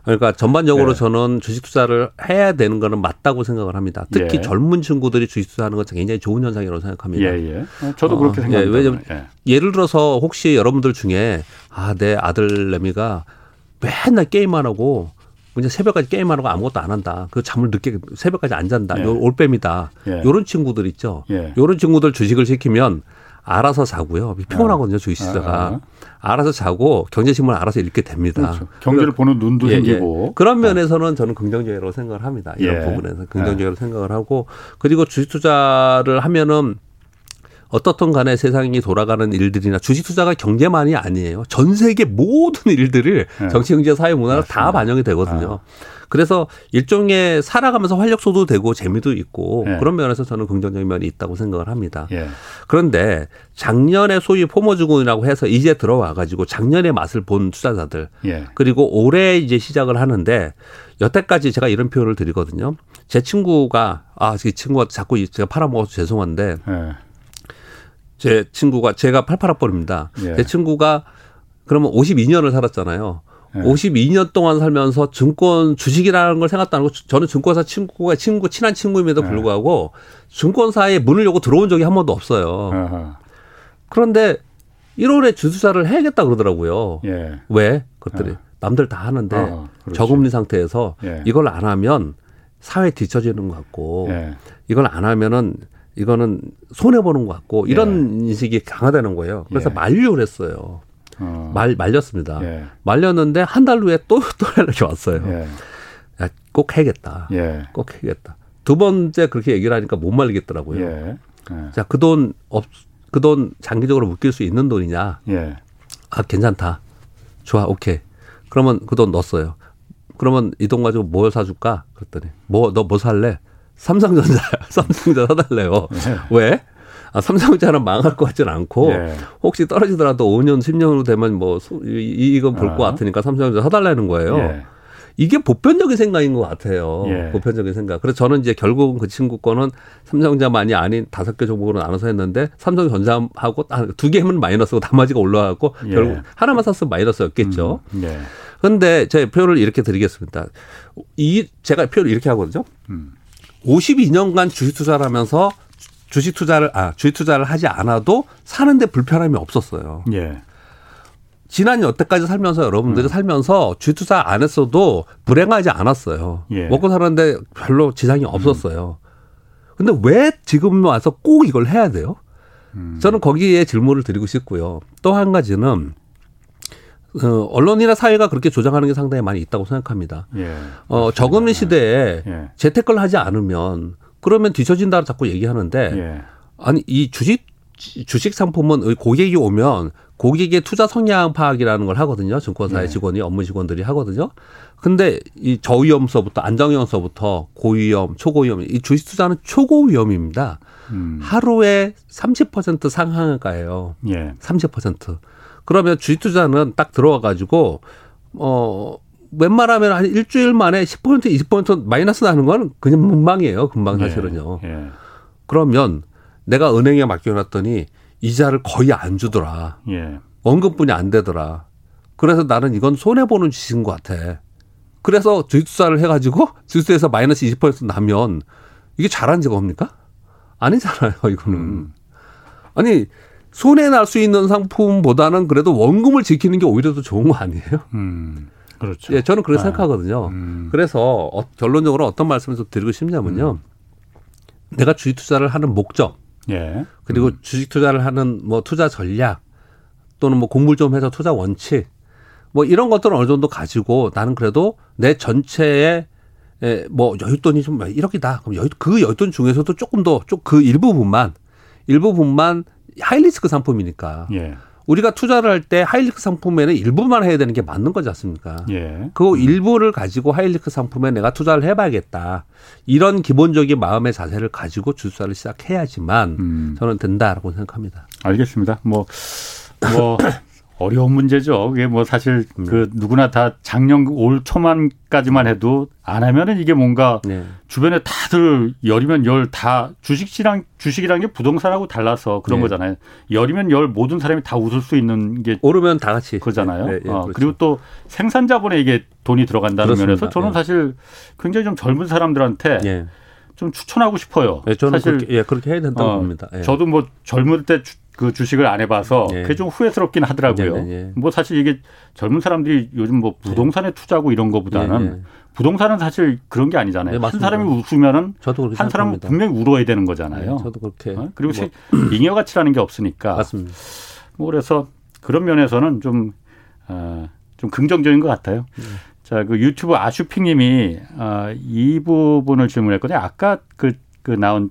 그러니까 전반적으로 예. 저는 주식 투자를 해야 되는 거는 맞다고 생각을 합니다. 특히 예. 젊은 친구들이 주식 투자하는 건 굉장히 좋은 현상이라고 생각합니다. 예, 예. 어, 저도 그렇게 어, 예, 생각합니다. 왜냐면 예를 들어서 혹시 여러분들 중에 아, 내 아들 내미가 맨날 게임만 하고 그냥 새벽까지 게임하는 거 아무것도 안 한다. 그 잠을 늦게 새벽까지 안 잔다. 예. 요 올빼미다. 예. 요런 친구들 있죠. 예. 요런 친구들 주식을 시키면 알아서 자고요. 피곤하거든요, 주식 시자가. 아, 아. 알아서 자고 경제신문 알아서 읽게 됩니다. 그렇죠. 경제를 보는 눈도 예, 예. 생기고. 그런 면에서는 저는 긍정적이라고 생각을 합니다. 이런 예. 부분에서 긍정적으로 생각을 하고 그리고 주식 투자를 하면은 어떻든 간에 세상이 돌아가는 일들이나 주식 투자가 경제만이 아니에요. 전 세계 모든 일들을 네. 정치, 경제, 사회, 문화가 다 반영이 되거든요. 아. 그래서 일종의 살아가면서 활력소도 되고 재미도 있고 네. 그런 면에서 저는 긍정적인 면이 있다고 생각을 합니다. 예. 그런데 작년에 소위 포모주군이라고 해서 이제 들어와 가지고 작년의 맛을 본 투자자들 예. 그리고 올해 이제 시작을 하는데 여태까지 제가 이런 표현을 드리거든요. 제 친구가 아, 이 친구가 자꾸 제가 팔아먹어서 죄송한데 예. 제 친구가 제가 88학번입니다. 예. 제 친구가 그러면 52년을 살았잖아요. 예. 52년 동안 살면서 증권 주식이라는 걸 생각도 안 하고 저는 증권사 친구가 친구 친한 친구임에도 예. 불구하고 증권사에 문을 열고 들어온 적이 한 번도 없어요. 아하. 그런데 1월에 주투자를 해야겠다 그러더라고요. 예. 왜? 그것들이 예. 남들 다 하는데 어, 저금리 상태에서 예. 이걸 안 하면 사회 뒤처지는 것 같고 예. 이걸 안 하면은 이거는 손해 보는 것 같고 이런 예. 인식이 강하다는 거예요. 그래서 예. 만류를 했어요. 어. 말 말렸습니다. 예. 말렸는데 한 달 후에 또 또 연락이 왔어요. 예. 야, 꼭 해야겠다. 예. 꼭 해야겠다. 두 번째 그렇게 얘기를 하니까 못 말리겠더라고요. 예. 예. 자, 그 돈 없, 그 돈 장기적으로 묶일 수 있는 돈이냐? 예. 아, 괜찮다. 좋아, 오케이. 그러면 그 돈 넣었어요. 그러면 이 돈 가지고 뭘 사줄까? 그랬더니 뭐 너 뭐 살래? 삼성전자 삼성전자 사달래요. 네. 왜? 아, 삼성전자는 망할 것 같지는 않고 네. 혹시 떨어지더라도 5년 10년 으로 되면 뭐 이익은 볼것 아. 같으니까 삼성전자 사달라는 거예요. 네. 이게 보편적인 생각인 것 같아요. 예. 보편적인 생각. 그래서 저는 이제 결국은 그 친구 거는 삼성전자만이 아닌 다섯 개 종목으로 나눠서 했는데 삼성전자하고 두 개면 마이너스고 나머지가 올라가고 예. 결국 하나만 샀으면 마이너스였겠죠. 음. 네. 근데 제 표현을 이렇게 드리겠습니다. 이 제가 표현을 이렇게 하거든요. 음. 52년간 주식 투자를 하면서 주식 투자를 아 주식 투자를 하지 않아도 사는데 불편함이 없었어요. 예. 지난 여태까지 살면서 여러분들이 음. 살면서 주식 투자 안 했어도 불행하지 않았어요. 예. 먹고 사는데 별로 지장이 없었어요. 음. 근데 왜 지금 와서 꼭 이걸 해야 돼요? 음. 저는 거기에 질문을 드리고 싶고요. 또 한 가지는 어, 언론이나 사회가 그렇게 조장하는 게 상당히 많이 있다고 생각합니다. 예, 어, 저금리 시대에 예. 재테크를 하지 않으면 그러면 뒤처진다 자꾸 얘기하는데 예. 아니 이 주식 주식 상품은 고객이 오면 고객의 투자 성향 파악이라는 걸 하거든요. 증권사의 예. 직원이 업무 직원들이 하거든요. 근데 이 저위험서부터 안정위험서부터 고위험, 초고위험 이 주식 투자는 초고위험입니다. 음. 하루에 30% 상한가예요. 예. 30%. 그러면 주식 투자는 딱 들어와 가지고 어 웬만하면 한 일주일 만에 10% 20% 마이너스 나는 건 그냥 문망이에요. 금방 예, 사실은요. 예, 예. 그러면 내가 은행에 맡겨놨더니 이자를 거의 안 주더라. 예. 원금뿐이 안 되더라. 그래서 나는 이건 손해 보는 짓인 것 같아. 그래서 주식 투자를 해가지고 주식에서 마이너스 20% 나면 이게 잘한 직업입니까? 아니잖아요. 이거는. 음. 아니 손해 날 수 있는 상품보다는 그래도 원금을 지키는 게 오히려 더 좋은 거 아니에요? 음, 그렇죠. 예, 저는 그렇게 아, 생각하거든요. 음. 그래서 어, 결론적으로 어떤 말씀을 좀 드리고 싶냐면요. 음. 내가 주식 투자를 하는 목적, 예. 그리고 음. 주식 투자를 하는 뭐 투자 전략 또는 뭐 공부를 좀 해서 투자 원칙 뭐 이런 것들은 어느 정도 가지고 나는 그래도 내 전체의 에, 뭐 여윳돈이 좀 이렇게다. 그럼 여윳, 그 여윳돈 중에서도 조금 더 좀 그 일부분만 일부분만 하이리스크 상품이니까. 예. 우리가 투자를 할 때 하이리스크 상품에는 일부만 해야 되는 게 맞는 거지 않습니까? 예. 그 일부를 가지고 하이리스크 상품에 내가 투자를 해봐야겠다. 이런 기본적인 마음의 자세를 가지고 주사를 시작해야지만 음. 저는 된다라고 생각합니다. 알겠습니다. 뭐, 뭐, 어려운 문제죠. 그게 뭐 사실 음. 그 누구나 다 작년 올 초만까지만 해도 안 하면은 이게 뭔가 네. 주변에 다들 열이면 열 다 주식시랑 주식이라는 게 부동산하고 달라서 그런 네. 거잖아요. 열이면 열 모든 사람이 다 웃을 수 있는 게 오르면 다 같이 그잖아요. 네, 네, 어, 그렇죠. 그리고 또 생산 자본에 이게 돈이 들어간다는 그렇습니다. 면에서 저는 네. 사실 굉장히 좀 젊은 사람들한테 네. 좀 추천하고 싶어요. 저는 사실 그렇게, 예, 그렇게 해야 된다고 어, 봅니다. 예. 저도 뭐 젊을 때 그 주식을 안 해봐서 예. 그게 좀 후회스럽긴 하더라고요. 예, 예. 뭐 사실 이게 젊은 사람들이 요즘 뭐 부동산에 예. 투자하고 이런 거보다는. 부동산은 사실 그런 게 아니잖아요. 네, 한 사람이 웃으면은 저도 한 사람은 분명히 울어야 되는 거잖아요. 네, 저도 그렇게. 어? 그리고 뭐. 잉여 가치라는 게 없으니까. 맞습니다. 뭐 그래서 그런 면에서는 좀, 어, 좀 긍정적인 것 같아요. 네. 자, 그 유튜브 아슈핑님이 어, 이 부분을 질문했거든요. 아까 그, 그 나온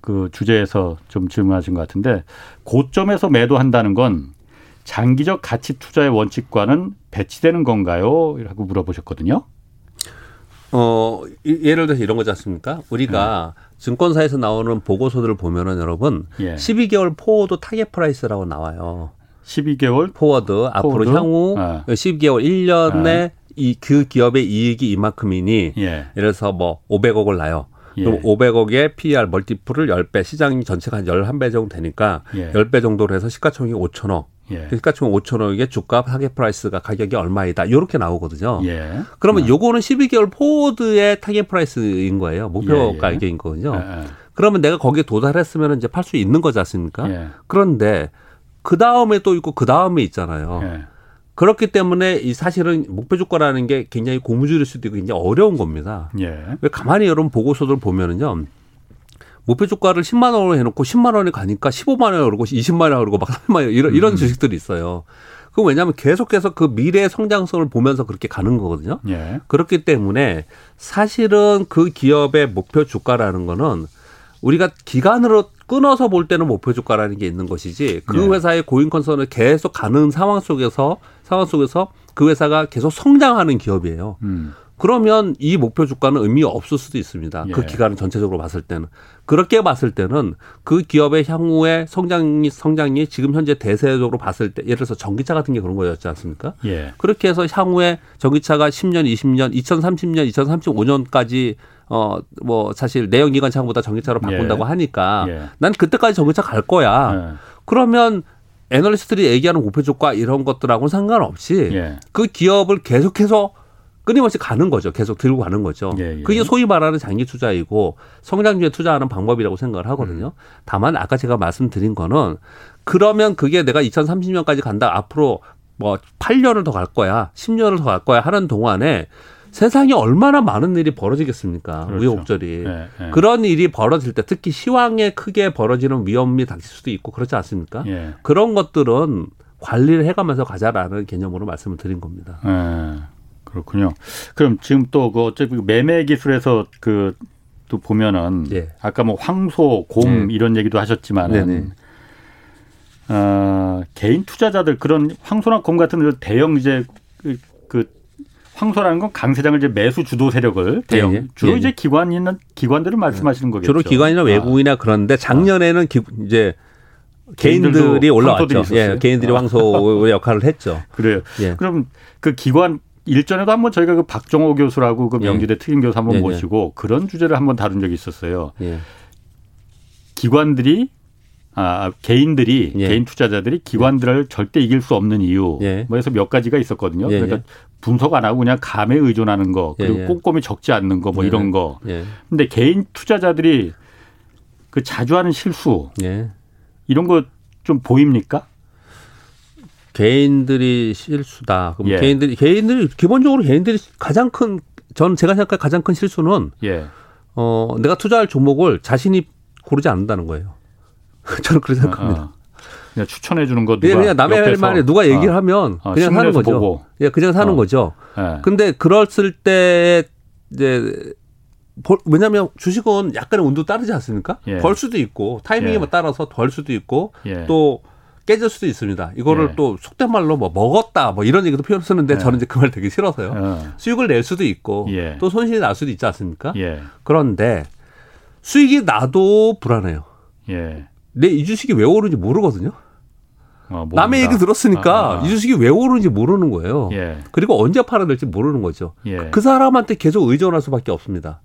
그 주제에서 좀 질문하신 것 같은데 고점에서 매도한다는 건 장기적 가치 투자의 원칙과는 배치되는 건가요? 라고 물어보셨거든요. 어, 예를 들어서 이런 거지 않습니까? 우리가 네. 증권사에서 나오는 보고서들을 보면은 여러분 예. 12개월 forward target price라고 나와요. 12개월 forward, forward? 앞으로 향후 아. 12개월 1년에 아. 이그 기업의 이익이 이만큼이니 예. 예를 들어서 뭐 500억을 나요. 예. 그럼 500억의 PER multiple을 10배, 시장 전체가 한 11배 정도 되니까 예. 10배 정도로 해서 시가총액이 5천억. 예. 시가총액 5천억의 주가 target price가 가격이 얼마이다. 이렇게 나오거든요. 예. 그러면 예. 요거는 12개월 forward의 target price인 거예요. 목표 예, 예. 가격인 거거든요. 예, 그러면 내가 거기에 도달했으면 이제 팔 수 있는 거지 않습니까? 그런데 그 다음에 또 있고 그 다음에 있잖아요. 그렇기 때문에 이 사실은 목표 주가라는 게 굉장히 고무줄일 수도 있고 굉장히 어려운 겁니다. 예. 왜 가만히 여러분 보고서들 보면은요. 목표 주가를 10만 원으로 해놓고 10만 원에 가니까 15만 원에 오르고 20만 원에 오르고 막 30만 원 이런, 이런 음. 주식들이 있어요. 그 왜냐하면 계속해서 그 미래의 성장성을 보면서 그렇게 가는 거거든요. 예. 그렇기 때문에 사실은 그 기업의 목표 주가라는 거는 우리가 기간으로 끊어서 볼 때는 목표 주가라는 게 있는 것이지 그 예. 회사의 고인 컨선을 계속 가는 상황 속에서 상황 속에서 그 회사가 계속 성장하는 기업이에요. 음. 그러면 이 목표 주가는 의미 없을 수도 있습니다. 그 예. 그 기간을 전체적으로 봤을 때는 그렇게 봤을 때는 그 기업의 향후의 성장이 성장이 지금 현재 대세적으로 봤을 때 예를 들어서 전기차 같은 게 그런 거였지 않습니까? 예. 그렇게 해서 향후에 전기차가 10년, 20년, 2030년, 2035년까지 어 뭐 사실 내연 기관 차보다 전기차로 바꾼다고 예. 하니까 예. 난 그때까지 전기차 갈 거야. 예. 그러면 애널리스트들이 얘기하는 목표 주가 이런 것들하고는 상관없이 예. 그 기업을 계속해서 끊임없이 가는 거죠. 계속 들고 가는 거죠. 예, 예. 그게 소위 말하는 장기 투자이고 성장주에 투자하는 방법이라고 생각을 하거든요. 음. 다만 아까 제가 말씀드린 거는 그러면 그게 내가 2030년까지 간다. 앞으로 뭐 8년을 더 갈 거야. 10년을 더 갈 거야 하는 동안에 세상에 얼마나 많은 일이 벌어지겠습니까? 그렇죠. 우여곡절이. 네, 네. 그런 일이 벌어질 때 특히 시황에 크게 벌어지는 위험이 닥칠 수도 있고 그렇지 않습니까? 네. 그런 것들은 관리를 해가면서 가자라는 개념으로 말씀을 드린 겁니다. 네. 그렇군요. 그럼 지금 또 그 어차피 그 매매 기술에서 그 또 보면은 네. 아까 뭐 황소, 곰 네. 이런 얘기도 하셨지만은 어, 개인 투자자들 그런 황소나 곰 같은 대형 이제 그, 그 황소라는 건 강세장을 이제 매수 주도 세력을 대형 네. 주로 네. 이제 기관 있는 기관들을 말씀하시는 거겠죠. 주로 기관이나 아. 외국이나 아. 그런데 작년에는 기, 이제 개인들이 올라왔죠. 예, 개인들이 아. 황소 역할을 했죠. 그래요. 예. 그럼 그 기관 일전에도 한번 저희가 그 박정호 교수라고 그 명지대 예. 특임 교수 한번 예, 예. 모시고 그런 주제를 한번 다룬 적이 있었어요. 예. 기관들이 아, 개인들이 예. 개인 투자자들이 기관들을 예. 절대 이길 수 없는 이유 예. 뭐 해서 몇 가지가 있었거든요. 그러니까 분석 안 하고 그냥 감에 의존하는 거 그리고 꼼꼼히 적지 않는 거 뭐 이런 거. 근데 개인 투자자들이 그 자주 하는 실수 이런 거 좀 보입니까? 개인들이 실수다. 그럼 예. 개인들이 개인들이 기본적으로 개인들이 가장 큰 저는 제가 생각할 가장 큰 실수는 예. 어 내가 투자할 종목을 자신이 고르지 않는다는 거예요. 저는 그렇게 생각합니다. 어, 어. 그냥 추천해 주는 거 누가 그냥 남의 할 말에 누가 얘기를 어. 하면 어, 그냥 사는 거죠. 보고. 예, 그냥 사는 어. 거죠. 예. 근데 그랬을 때 이제 왜냐하면 주식은 약간의 운도 따르지 않습니까? 예. 벌 수도 있고 타이밍에 예. 따라서 덜 수도 있고 예. 또 깨질 수도 있습니다. 이거를 예. 또 속된 말로 뭐 먹었다 뭐 이런 얘기도 표현 쓰는데 예. 저는 이제 그 말 되게 싫어서요. 어. 수익을 낼 수도 있고 예. 또 손실이 날 수도 있지 않습니까? 예. 그런데 수익이 나도 불안해요. 예. 내이 주식이 왜 오르는지 모르거든요. 어, 남의 얘기 들었으니까 아, 아, 아. 이 주식이 왜 오르는지 모르는 거예요. 예. 그리고 언제 팔아야 될지 모르는 거죠. 그 사람한테 계속 의존할 수밖에 없습니다.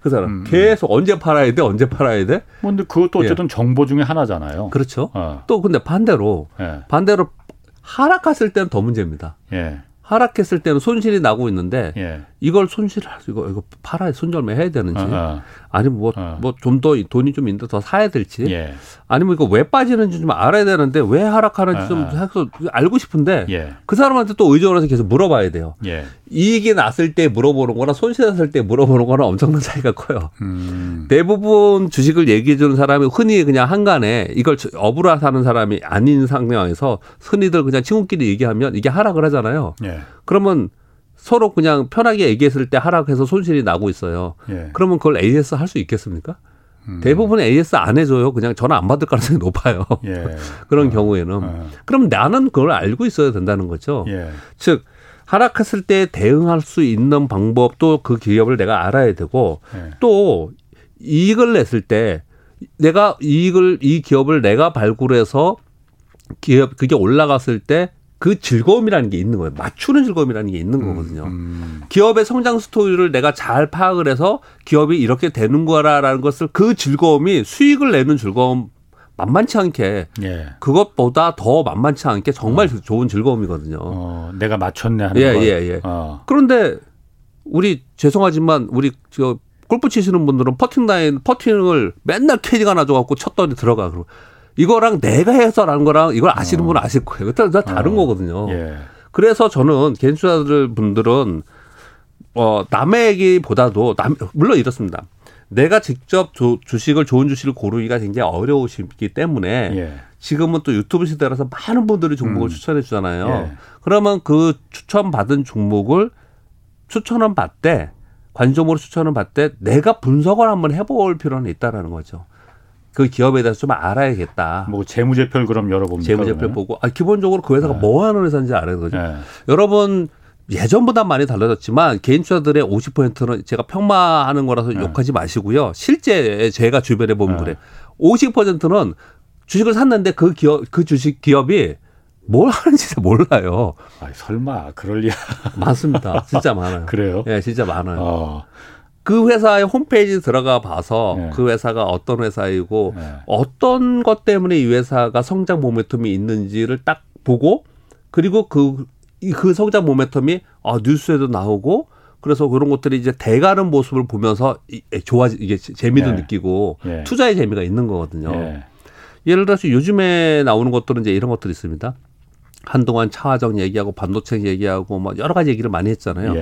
그 사람 음, 음. 계속 언제 팔아야 돼 언제 팔아야 돼. 뭐 근데 그것도 어쨌든 예. 정보 중에 하나잖아요. 그렇죠. 어. 또 근데 반대로 예. 반대로 하락했을 때는 더 문제입니다. 예. 하락했을 때는 손실이 나고 있는데 예. 이걸 손실을 이거 이거 팔아야 손절매 해야 되는지 어, 어. 아니면 뭐뭐 어. 좀더 돈이 좀 있는데 더 사야 될지 예. 아니면 이거 왜 빠지는지 좀 알아야 되는데 왜 하락하는지 좀 어, 어. 해서 알고 싶은데 예. 그 사람한테 또 의존해서 계속 물어봐야 돼요. 예. 이익이 났을 때 물어보는 거나 손실 났을 때 물어보는 거나 엄청난 차이가 커요. 음. 대부분 주식을 얘기해 주는 사람이 흔히 그냥 한간에 이걸 업으로 사는 사람이 아닌 상황에서 흔히들 그냥 친구끼리 얘기하면 이게 하락을 하잖아요. 예. 그러면 서로 그냥 편하게 얘기했을 때 하락해서 손실이 나고 있어요. 예. 그러면 그걸 AS 할 수 있겠습니까? 음. 대부분 AS 안 해줘요. 그냥 전화 안 받을 가능성이 높아요. 예. 그런 어. 경우에는. 어. 그럼 나는 그걸 알고 있어야 된다는 거죠. 예. 즉, 하락했을 때 대응할 수 있는 방법도 그 기업을 내가 알아야 되고 예. 또 이익을 냈을 때 내가 이익을 이 기업을 내가 발굴해서 기업 그게 올라갔을 때 그 즐거움이라는 게 있는 거예요. 맞추는 즐거움이라는 게 있는 음, 거거든요. 음, 음. 기업의 성장 스토리를 내가 잘 파악을 해서 기업이 이렇게 되는 거라라는 것을 그 즐거움이 수익을 내는 즐거움 만만치 않게 예. 그것보다 더 만만치 않게 정말 어. 좋은 즐거움이거든요. 어, 내가 맞췄네 하는 예, 거. 예, 예. 어. 그런데 우리 죄송하지만 우리 저 골프 치시는 분들은 퍼팅 라인 퍼팅을 맨날 캐디가 놔줘갖고 쳤더니 들어가 그러고 이거랑 내가 해서라는 거랑 이걸 아시는 어. 분은 아실 거예요. 다 다른 어. 거거든요. 예. 그래서 저는 개인 투자들 분들은 어 남의 얘기보다도 남 물론 이렇습니다. 내가 직접 조, 주식을 좋은 주식을 고르기가 굉장히 어려우시기 때문에 예. 지금은 또 유튜브 시대라서 많은 분들이 종목을 음. 추천해 주잖아요. 예. 그러면 그 추천받은 종목을 추천은 받되 관점으로 추천을 받되 내가 분석을 한번 해볼 필요는 있다라는 거죠. 그 기업에 대해서 좀 알아야겠다. 뭐 재무제표를 그럼 열어봅니다. 재무제표 보고 아 기본적으로 그 회사가 네. 뭐 하는 회사인지 알아야 되거죠. 네. 여러분 예전보다 많이 달라졌지만 개인 투자들의 50%는 제가 평마하는 거라서 네. 욕하지 마시고요. 실제 제가 주변에 보면 네. 그래. 50%는 주식을 샀는데 그 기업 그 주식 기업이 뭘 하는지 몰라요. 아, 설마 그럴 리 많습니다. 진짜 많아요. 그래요? 예, 네, 진짜 많아요. 어. 그 회사의 홈페이지 들어가 봐서 네. 그 회사가 어떤 회사이고 네. 어떤 것 때문에 이 회사가 성장 모멘텀이 있는지를 딱 보고 그리고 그, 그 성장 모멘텀이 아, 뉴스에도 나오고 그래서 그런 것들이 이제 대가는 모습을 보면서 좋아 이게 재미도 네. 느끼고 네. 투자의 재미가 있는 거거든요. 네. 예를 들어서 요즘에 나오는 것들은 이제 이런 것들이 있습니다. 한동안 차화정 얘기하고 반도체 얘기하고 뭐 여러 가지 얘기를 많이 했잖아요.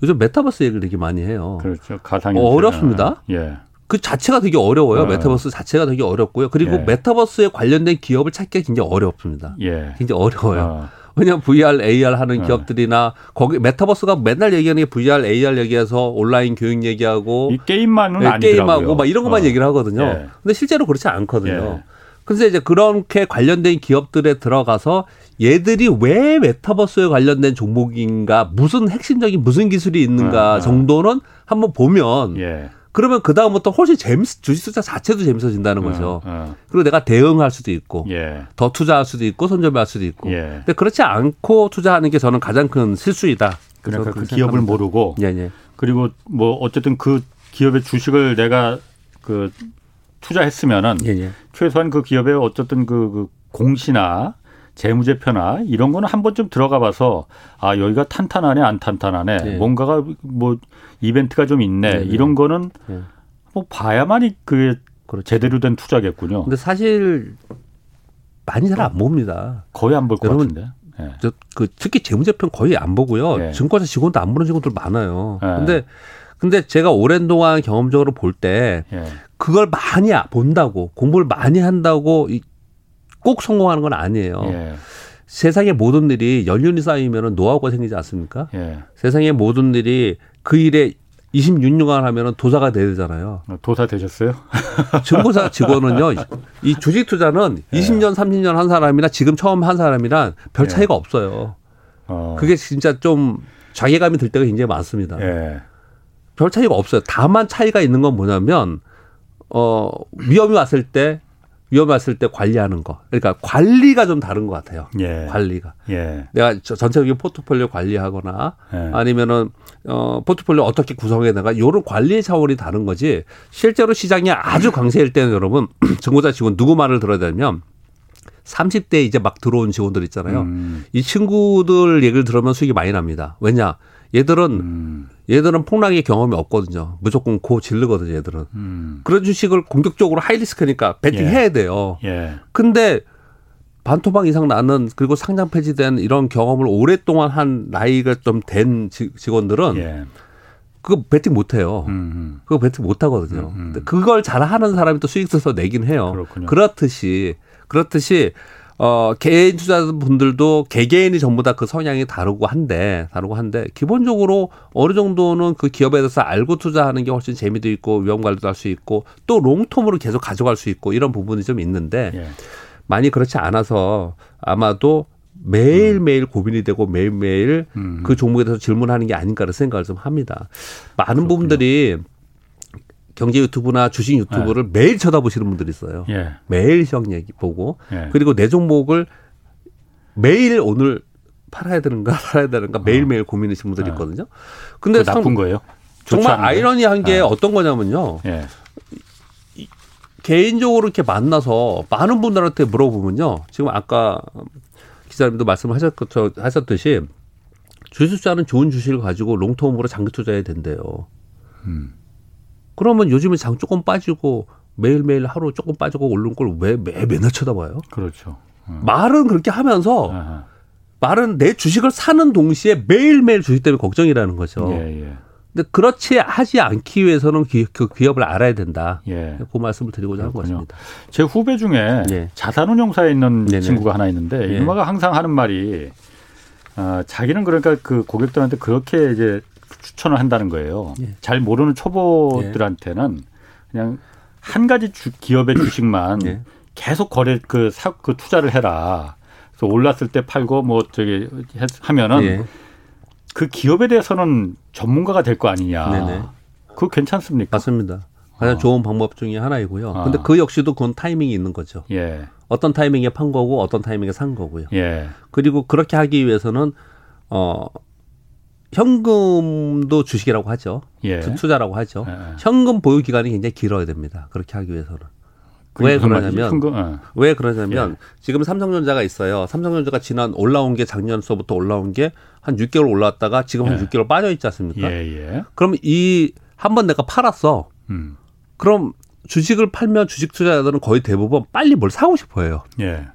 예. 요즘 메타버스 얘기를 되게 많이 해요. 그렇죠. 가상 어, 어렵습니다. 예. 그 자체가 되게 어려워요. 어. 메타버스 자체가 되게 어렵고요. 그리고 예. metaverse에 관련된 기업을 찾기가 굉장히 어렵습니다. 예. 굉장히 어려워요. 어. 왜냐하면 VR, AR 하는 어. 기업들이나 거기 metaverse가 맨날 얘기하는 게 VR, AR 얘기해서 온라인 교육 얘기하고 이 게임만은 네. 게임하고 막 이런 것만 어. 얘기를 하거든요. 예. 근데 실제로 그렇지 않거든요. 예. 그래서 이제 그렇게 관련된 기업들에 들어가서 얘들이 왜 메타버스에 관련된 종목인가 무슨 핵심적인 무슨 기술이 있는가 어, 정도는 한번 보면 예. 그러면 그 다음부터 훨씬 재밌 주식 투자 자체도 재밌어진다는 거죠. 어, 어. 그리고 내가 대응할 수도 있고 예. 더 투자할 수도 있고 손절할 수도 있고. 예. 근데 그렇지 않고 투자하는 게 저는 가장 큰 실수이다. 그러니까 그 기업을 모르고 예, 예. 그리고 뭐 어쨌든 그 기업의 주식을 내가 그 투자했으면은 예, 예. 최소한 그 기업의 어쨌든 그, 그 공시나 재무제표나 이런 거는 한 번쯤 들어가 봐서 아 여기가 탄탄하네 안 탄탄하네 네. 뭔가가 뭐 이벤트가 좀 있네 네, 네. 이런 거는 네. 뭐 봐야만이 그게 그렇죠. 제대로 된 투자겠군요. 근데 사실 많이 잘 안 봅니다. 거의 안 볼 것 같은데. 네. 저그 특히 재무제표는 거의 안 보고요. 네. 증권사 직원도 안 보는 직원들 많아요. 네. 근데 근데 제가 오랜 동안 경험적으로 볼때 예. 그걸 많이 본다고 공부를 많이 한다고 꼭 성공하는 건 아니에요. 예. 세상의 모든 일이 연륜이 쌓이면 노하우가 생기지 않습니까? 예. 세상의 모든 일이 그 일에 26년간 하면은 도사가 되잖아요. 어, 도사 되셨어요? 증권사 직원은요, 이 주식 투자는 예. 20년, 30년 한 사람이나 지금 처음 한 사람이랑 별 예. 차이가 예. 없어요. 어. 그게 진짜 좀 자괴감이 들 때가 굉장히 많습니다. 예. 별 차이가 없어요. 다만 차이가 있는 건 뭐냐면, 어, 위험이 왔을 때 위험 왔을 때 관리하는 거. 그러니까 관리가 좀 다른 것 같아요. 예. 관리가. 예. 내가 전체적인 포트폴리오 관리하거나 예. 아니면은 어 포트폴리오 어떻게 구성해 나가 요런 관리 차원이 다른 거지. 실제로 시장이 아주 강세일 때는 여러분 증권사 직원 누구 말을 들어야 되면 30대 이제 막 들어온 직원들 있잖아요. 음. 이 친구들 얘기를 들으면 수익이 많이 납니다. 왜냐? 얘들은 음. 얘들은 폭락의 경험이 없거든요. 무조건 고 질르거든요, 얘들은. 음. 그런 주식을 공격적으로 하이리스크니까 배팅 예. 해야 돼요. 예. 근데 반토막 이상 나는 그리고 상장 폐지된 이런 경험을 오랫동안 한 나이가 좀 된 직원들은 예. 그거 배팅 못 해요. 음음. 그거 배팅 못 하거든요. 음음. 그걸 잘 하는 사람이 또 수익 써서 내긴 해요. 그렇군요. 그렇듯이 그렇듯이 어, 개인 투자분들도 개개인이 전부 다 그 성향이 다르고 한데, 다르고 한데, 기본적으로 어느 정도는 그 기업에 대해서 알고 투자하는 게 훨씬 재미도 있고, 위험 관리도 할 수 있고, 또 롱텀으로 계속 가져갈 수 있고, 이런 부분이 좀 있는데, 예. 많이 그렇지 않아서 아마도 매일매일 고민이 되고 매일매일 음. 그 종목에 대해서 질문하는 게 아닌가를 생각을 좀 합니다. 많은 그렇군요. 부분들이 경제 유튜브나 주식 유튜브를 네. 매일 쳐다보시는 분들이 있어요. 예. 매일 시황 얘기 보고 예. 그리고 내 종목을 매일 오늘 팔아야 되는가 팔아야 되는가 어. 매일 매일 고민하시는 분들이 예. 있거든요. 근데 나쁜 거예요? 정말 아이러니한 게 예. 어떤 거냐면요. 예. 개인적으로 이렇게 만나서 많은 분들한테 물어보면요. 지금 아까 기자님도 말씀하셨듯이 주식 투자는 좋은 주식을 가지고 롱텀으로 장기 투자해야 된대요. 음. 그러면 요즘에 장 조금 빠지고 매일매일 하루 조금 빠지고 오르는 걸왜 매, 맨날 쳐다봐요? 그렇죠. 음. 말은 그렇게 하면서 아하. 말은 내 주식을 사는 동시에 매일매일 주식 때문에 걱정이라는 거죠. 예, 예. 근데 그렇지 하지 않기 위해서는 기, 그 기업을 알아야 된다. 예. 그 말씀을 드리고자 하는 것입니다. 제 후배 중에 예. 자산운용사에 있는 네네. 친구가 하나 있는데 예. 이마가 항상 하는 말이 어, 자기는 그러니까 그 고객들한테 그렇게 이제 추천을 한다는 거예요. 예. 잘 모르는 초보들한테는 그냥 한 가지 주, 기업의 주식만 예. 계속 거래 그, 사, 그 투자를 해라. 그래서 올랐을 때 팔고 뭐 저기 하면은 예. 그 기업에 대해서는 전문가가 될 거 아니냐. 네네. 그거 괜찮습니까? 맞습니다. 가장 어. 좋은 방법 중에 하나이고요. 어. 근데 그 역시도 그건 타이밍이 있는 거죠. 예. 어떤 타이밍에 판 거고 어떤 타이밍에 산 거고요. 예. 그리고 그렇게 하기 위해서는 어 현금도 주식이라고 하죠. 예. 투자라고 하죠. 예. 현금 보유 기간이 굉장히 길어야 됩니다. 그렇게 하기 위해서는. 왜 그러냐면 현금, 예. 왜 그러냐면 예. 지금 삼성전자가 있어요. 삼성전자가 지난 올라온 게 작년서부터 올라온 게 한 6개월 올라왔다가 지금 한 6개월 예. 빠져 있지 않습니까? 예, 그럼 이 한 번 내가 팔았어. 음. 그럼 주식을 팔면 주식 투자자들은 거의 대부분 빨리 뭘 사고 싶어해요. 예.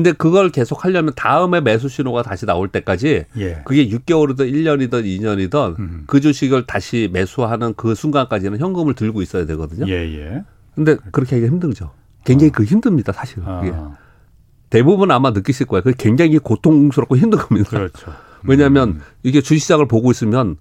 근데 그걸 계속 하려면 다음에 매수 신호가 다시 나올 때까지 예. 그게 6개월이든 1년이든 2년이든 음. 그 주식을 다시 매수하는 그 순간까지는 현금을 들고 있어야 되거든요. 예, 예. 근데 그렇게 하기가 힘들죠. 굉장히 어. 그 힘듭니다, 사실은. 그게. 아. 대부분 아마 느끼실 거예요. 그게 굉장히 고통스럽고 힘든 겁니다. 그렇죠. 왜냐하면 음. 이게 주식시장을 보고 있으면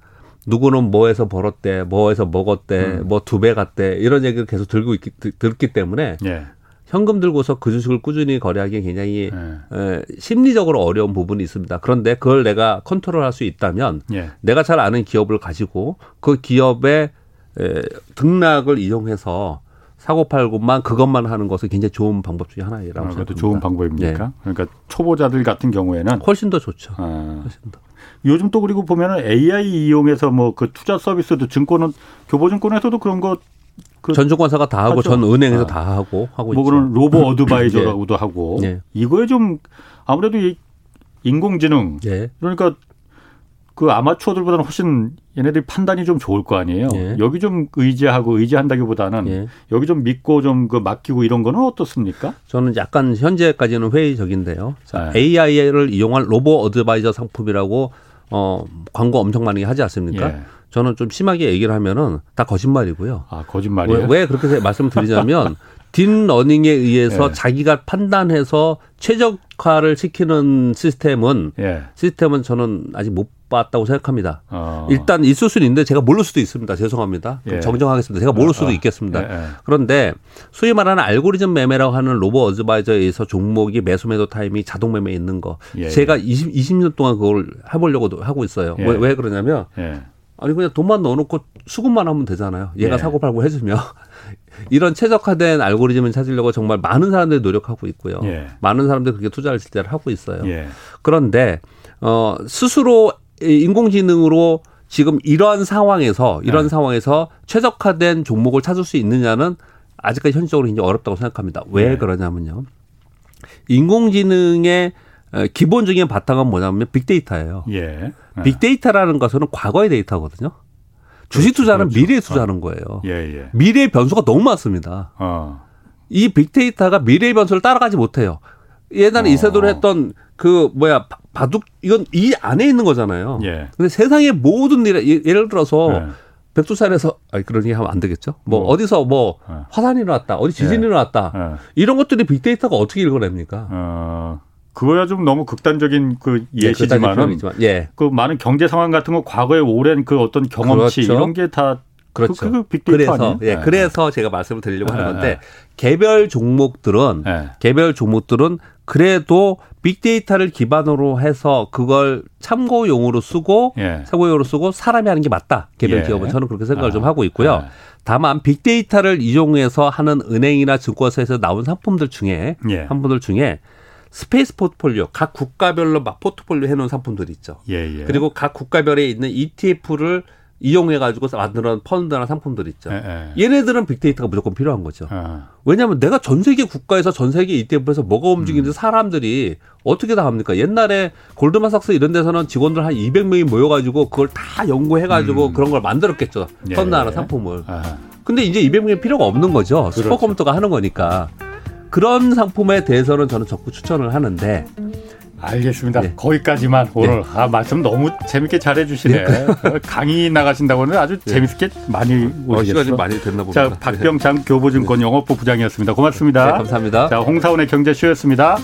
누구는 뭐해서 벌었대, 뭐해서 먹었대, 음. 뭐두 배 갔대 이런 얘기를 계속 들고 있기 들기 때문에 예. 현금 들고서 그 주식을 꾸준히 거래하기 굉장히 네. 에, 심리적으로 어려운 부분이 있습니다. 그런데 그걸 내가 컨트롤할 수 있다면 예. 내가 잘 아는 기업을 가지고 그 기업의 에, 등락을 이용해서 사고 팔고만 그것만 하는 것은 굉장히 좋은 방법 중에 하나이라고 아, 생각합니다. 좋은 방법입니까? 네. 그러니까 초보자들 같은 경우에는 훨씬 더 좋죠. 아. 훨씬 더. 요즘 또 그리고 보면은 AI 이용해서 뭐 그 투자 서비스도 증권은 교보증권에서도 그런 거 그 전증권사가 다 하고 하죠. 전 은행에서 아. 다 하고 하고 뭐 그런 로보 어드바이저라고도 네. 하고 네. 이거에 좀 아무래도 이 인공지능 네. 그러니까 그 아마추어들보다는 훨씬 얘네들이 판단이 좀 좋을 거 아니에요. 예. 여기 좀 의지하고 의지한다기보다는 예. 여기 좀 믿고 좀 그 맡기고 이런 거는 어떻습니까? 저는 약간 현재까지는 회의적인데요. 자, 네. AI를 이용한 robo advisor 상품이라고 어 광고 엄청 많이 하지 않습니까? 예. 저는 좀 심하게 얘기를 하면은 다 거짓말이고요. 아, 거짓말이에요? 왜, 왜 그렇게 말씀을 드리냐면 deep learning에 의해서 예. 자기가 판단해서 최적화를 시키는 시스템은 예. 시스템은 저는 아직 못 봤다고 생각합니다. 어. 일단 있을 수는 있는데 제가 모를 수도 있습니다. 죄송합니다. 예. 정정하겠습니다. 제가 모를 수도 어. 있겠습니다. 예, 예. 그런데 소위 말하는 알고리즘 매매라고 하는 로보 어드바이저에 의해서 종목이 매수 매도 타임이 자동 매매 있는 거 예, 제가 20, 20년 동안 그걸 해보려고 하고 있어요. 왜, 왜 그러냐면 아니 그냥 돈만 넣어놓고 수급만 하면 되잖아요. 얘가 예. 사고 팔고 해주면 이런 최적화된 알고리즘을 찾으려고 정말 많은 사람들이 노력하고 있고요. 예. 많은 사람들이 그렇게 투자를 실제로 하고 있어요. 예. 그런데 어 스스로 인공지능으로 지금 이런 상황에서 이런 예. 상황에서 최적화된 종목을 찾을 수 있느냐는 아직까지 현실적으로 굉장히 어렵다고 생각합니다. 왜 예. 그러냐면요. 인공지능의 어, 기본적인 바탕은 뭐냐면 빅데이터예요. 예. 예. 빅데이터라는 것은 과거의 데이터거든요. 주식 그렇죠, 투자는 그렇죠. 미래에 투자하는 거예요. 예, 예. 미래의 변수가 너무 많습니다. 어. 이 빅데이터가 미래의 변수를 따라가지 못해요. 옛날에 어. 이세돌 했던 그 뭐야 바둑 이건 이 안에 있는 거잖아요. 예. 근데 세상의 모든 일 예를 들어서 예. 백두산에서 아니 그런 얘기 하면 안 되겠죠. 뭐, 뭐. 어디서 뭐 예. 화산이 일어났다, 어디 지진이 예. 일어났다 예. 이런 것들이 빅데이터가 어떻게 읽어냅니까? 어. 그거야 좀 너무 극단적인 그 네, 예시지만은 예. 그 많은 경제 상황 같은 거 과거에 오랜 그 어떤 경험치 그렇죠. 이런 게다 그렇죠. 그, 그 빅데이터 그래서 아니에요? 예, 네. 그래서 제가 말씀을 드리려고 하는 네, 건데 네. 개별 종목들은 네. 개별 종목들은 그래도 빅데이터를 기반으로 해서 그걸 참고용으로 쓰고 예. 참고용으로 쓰고 사람이 하는 게 맞다. 개별 예. 기업은 저는 그렇게 생각을 아. 좀 하고 있고요. 예. 다만 big data를 이용해서 하는 은행이나 증권사에서 나온 상품들 중에 예. 상품들 중에 space 포트폴리오 각 국가별로 막 포트폴리오 해놓은 상품들이 있죠. 예, 예. 그리고 각 국가별에 있는 ETF를 이용해 가지고 만드는 펀드나 상품들이 있죠. 예, 예. 얘네들은 big data가 무조건 필요한 거죠. 아. 왜냐하면 내가 전 세계 국가에서 전 세계 ETF에서 뭐가 움직이는지 음. 사람들이 어떻게 다 합니까? 옛날에 골드만삭스 이런 데서는 직원들 한 200명이 모여가지고 그걸 다 연구해 가지고 음. 그런 걸 만들었겠죠. 예, 펀드 하나 예. 상품을. 아. 근데 이제 200명이 필요가 없는 거죠. 그렇죠. 슈퍼컴퓨터가 하는 거니까. 그런 상품에 대해서는 저는 적극 추천을 하는데 알겠습니다. 네. 거기까지만 오늘 네. 아 말씀 너무 재밌게 잘해 주시네. 네. 강의 나가신다고는 아주 네. 재밌게 많이 오시겠어. 시간이 많이 됐나 봅니다. 자, 박병창 교보증권 영업부 부장이었습니다. 고맙습니다. 네, 감사합니다. 자, 홍사원의 경제쇼였습니다.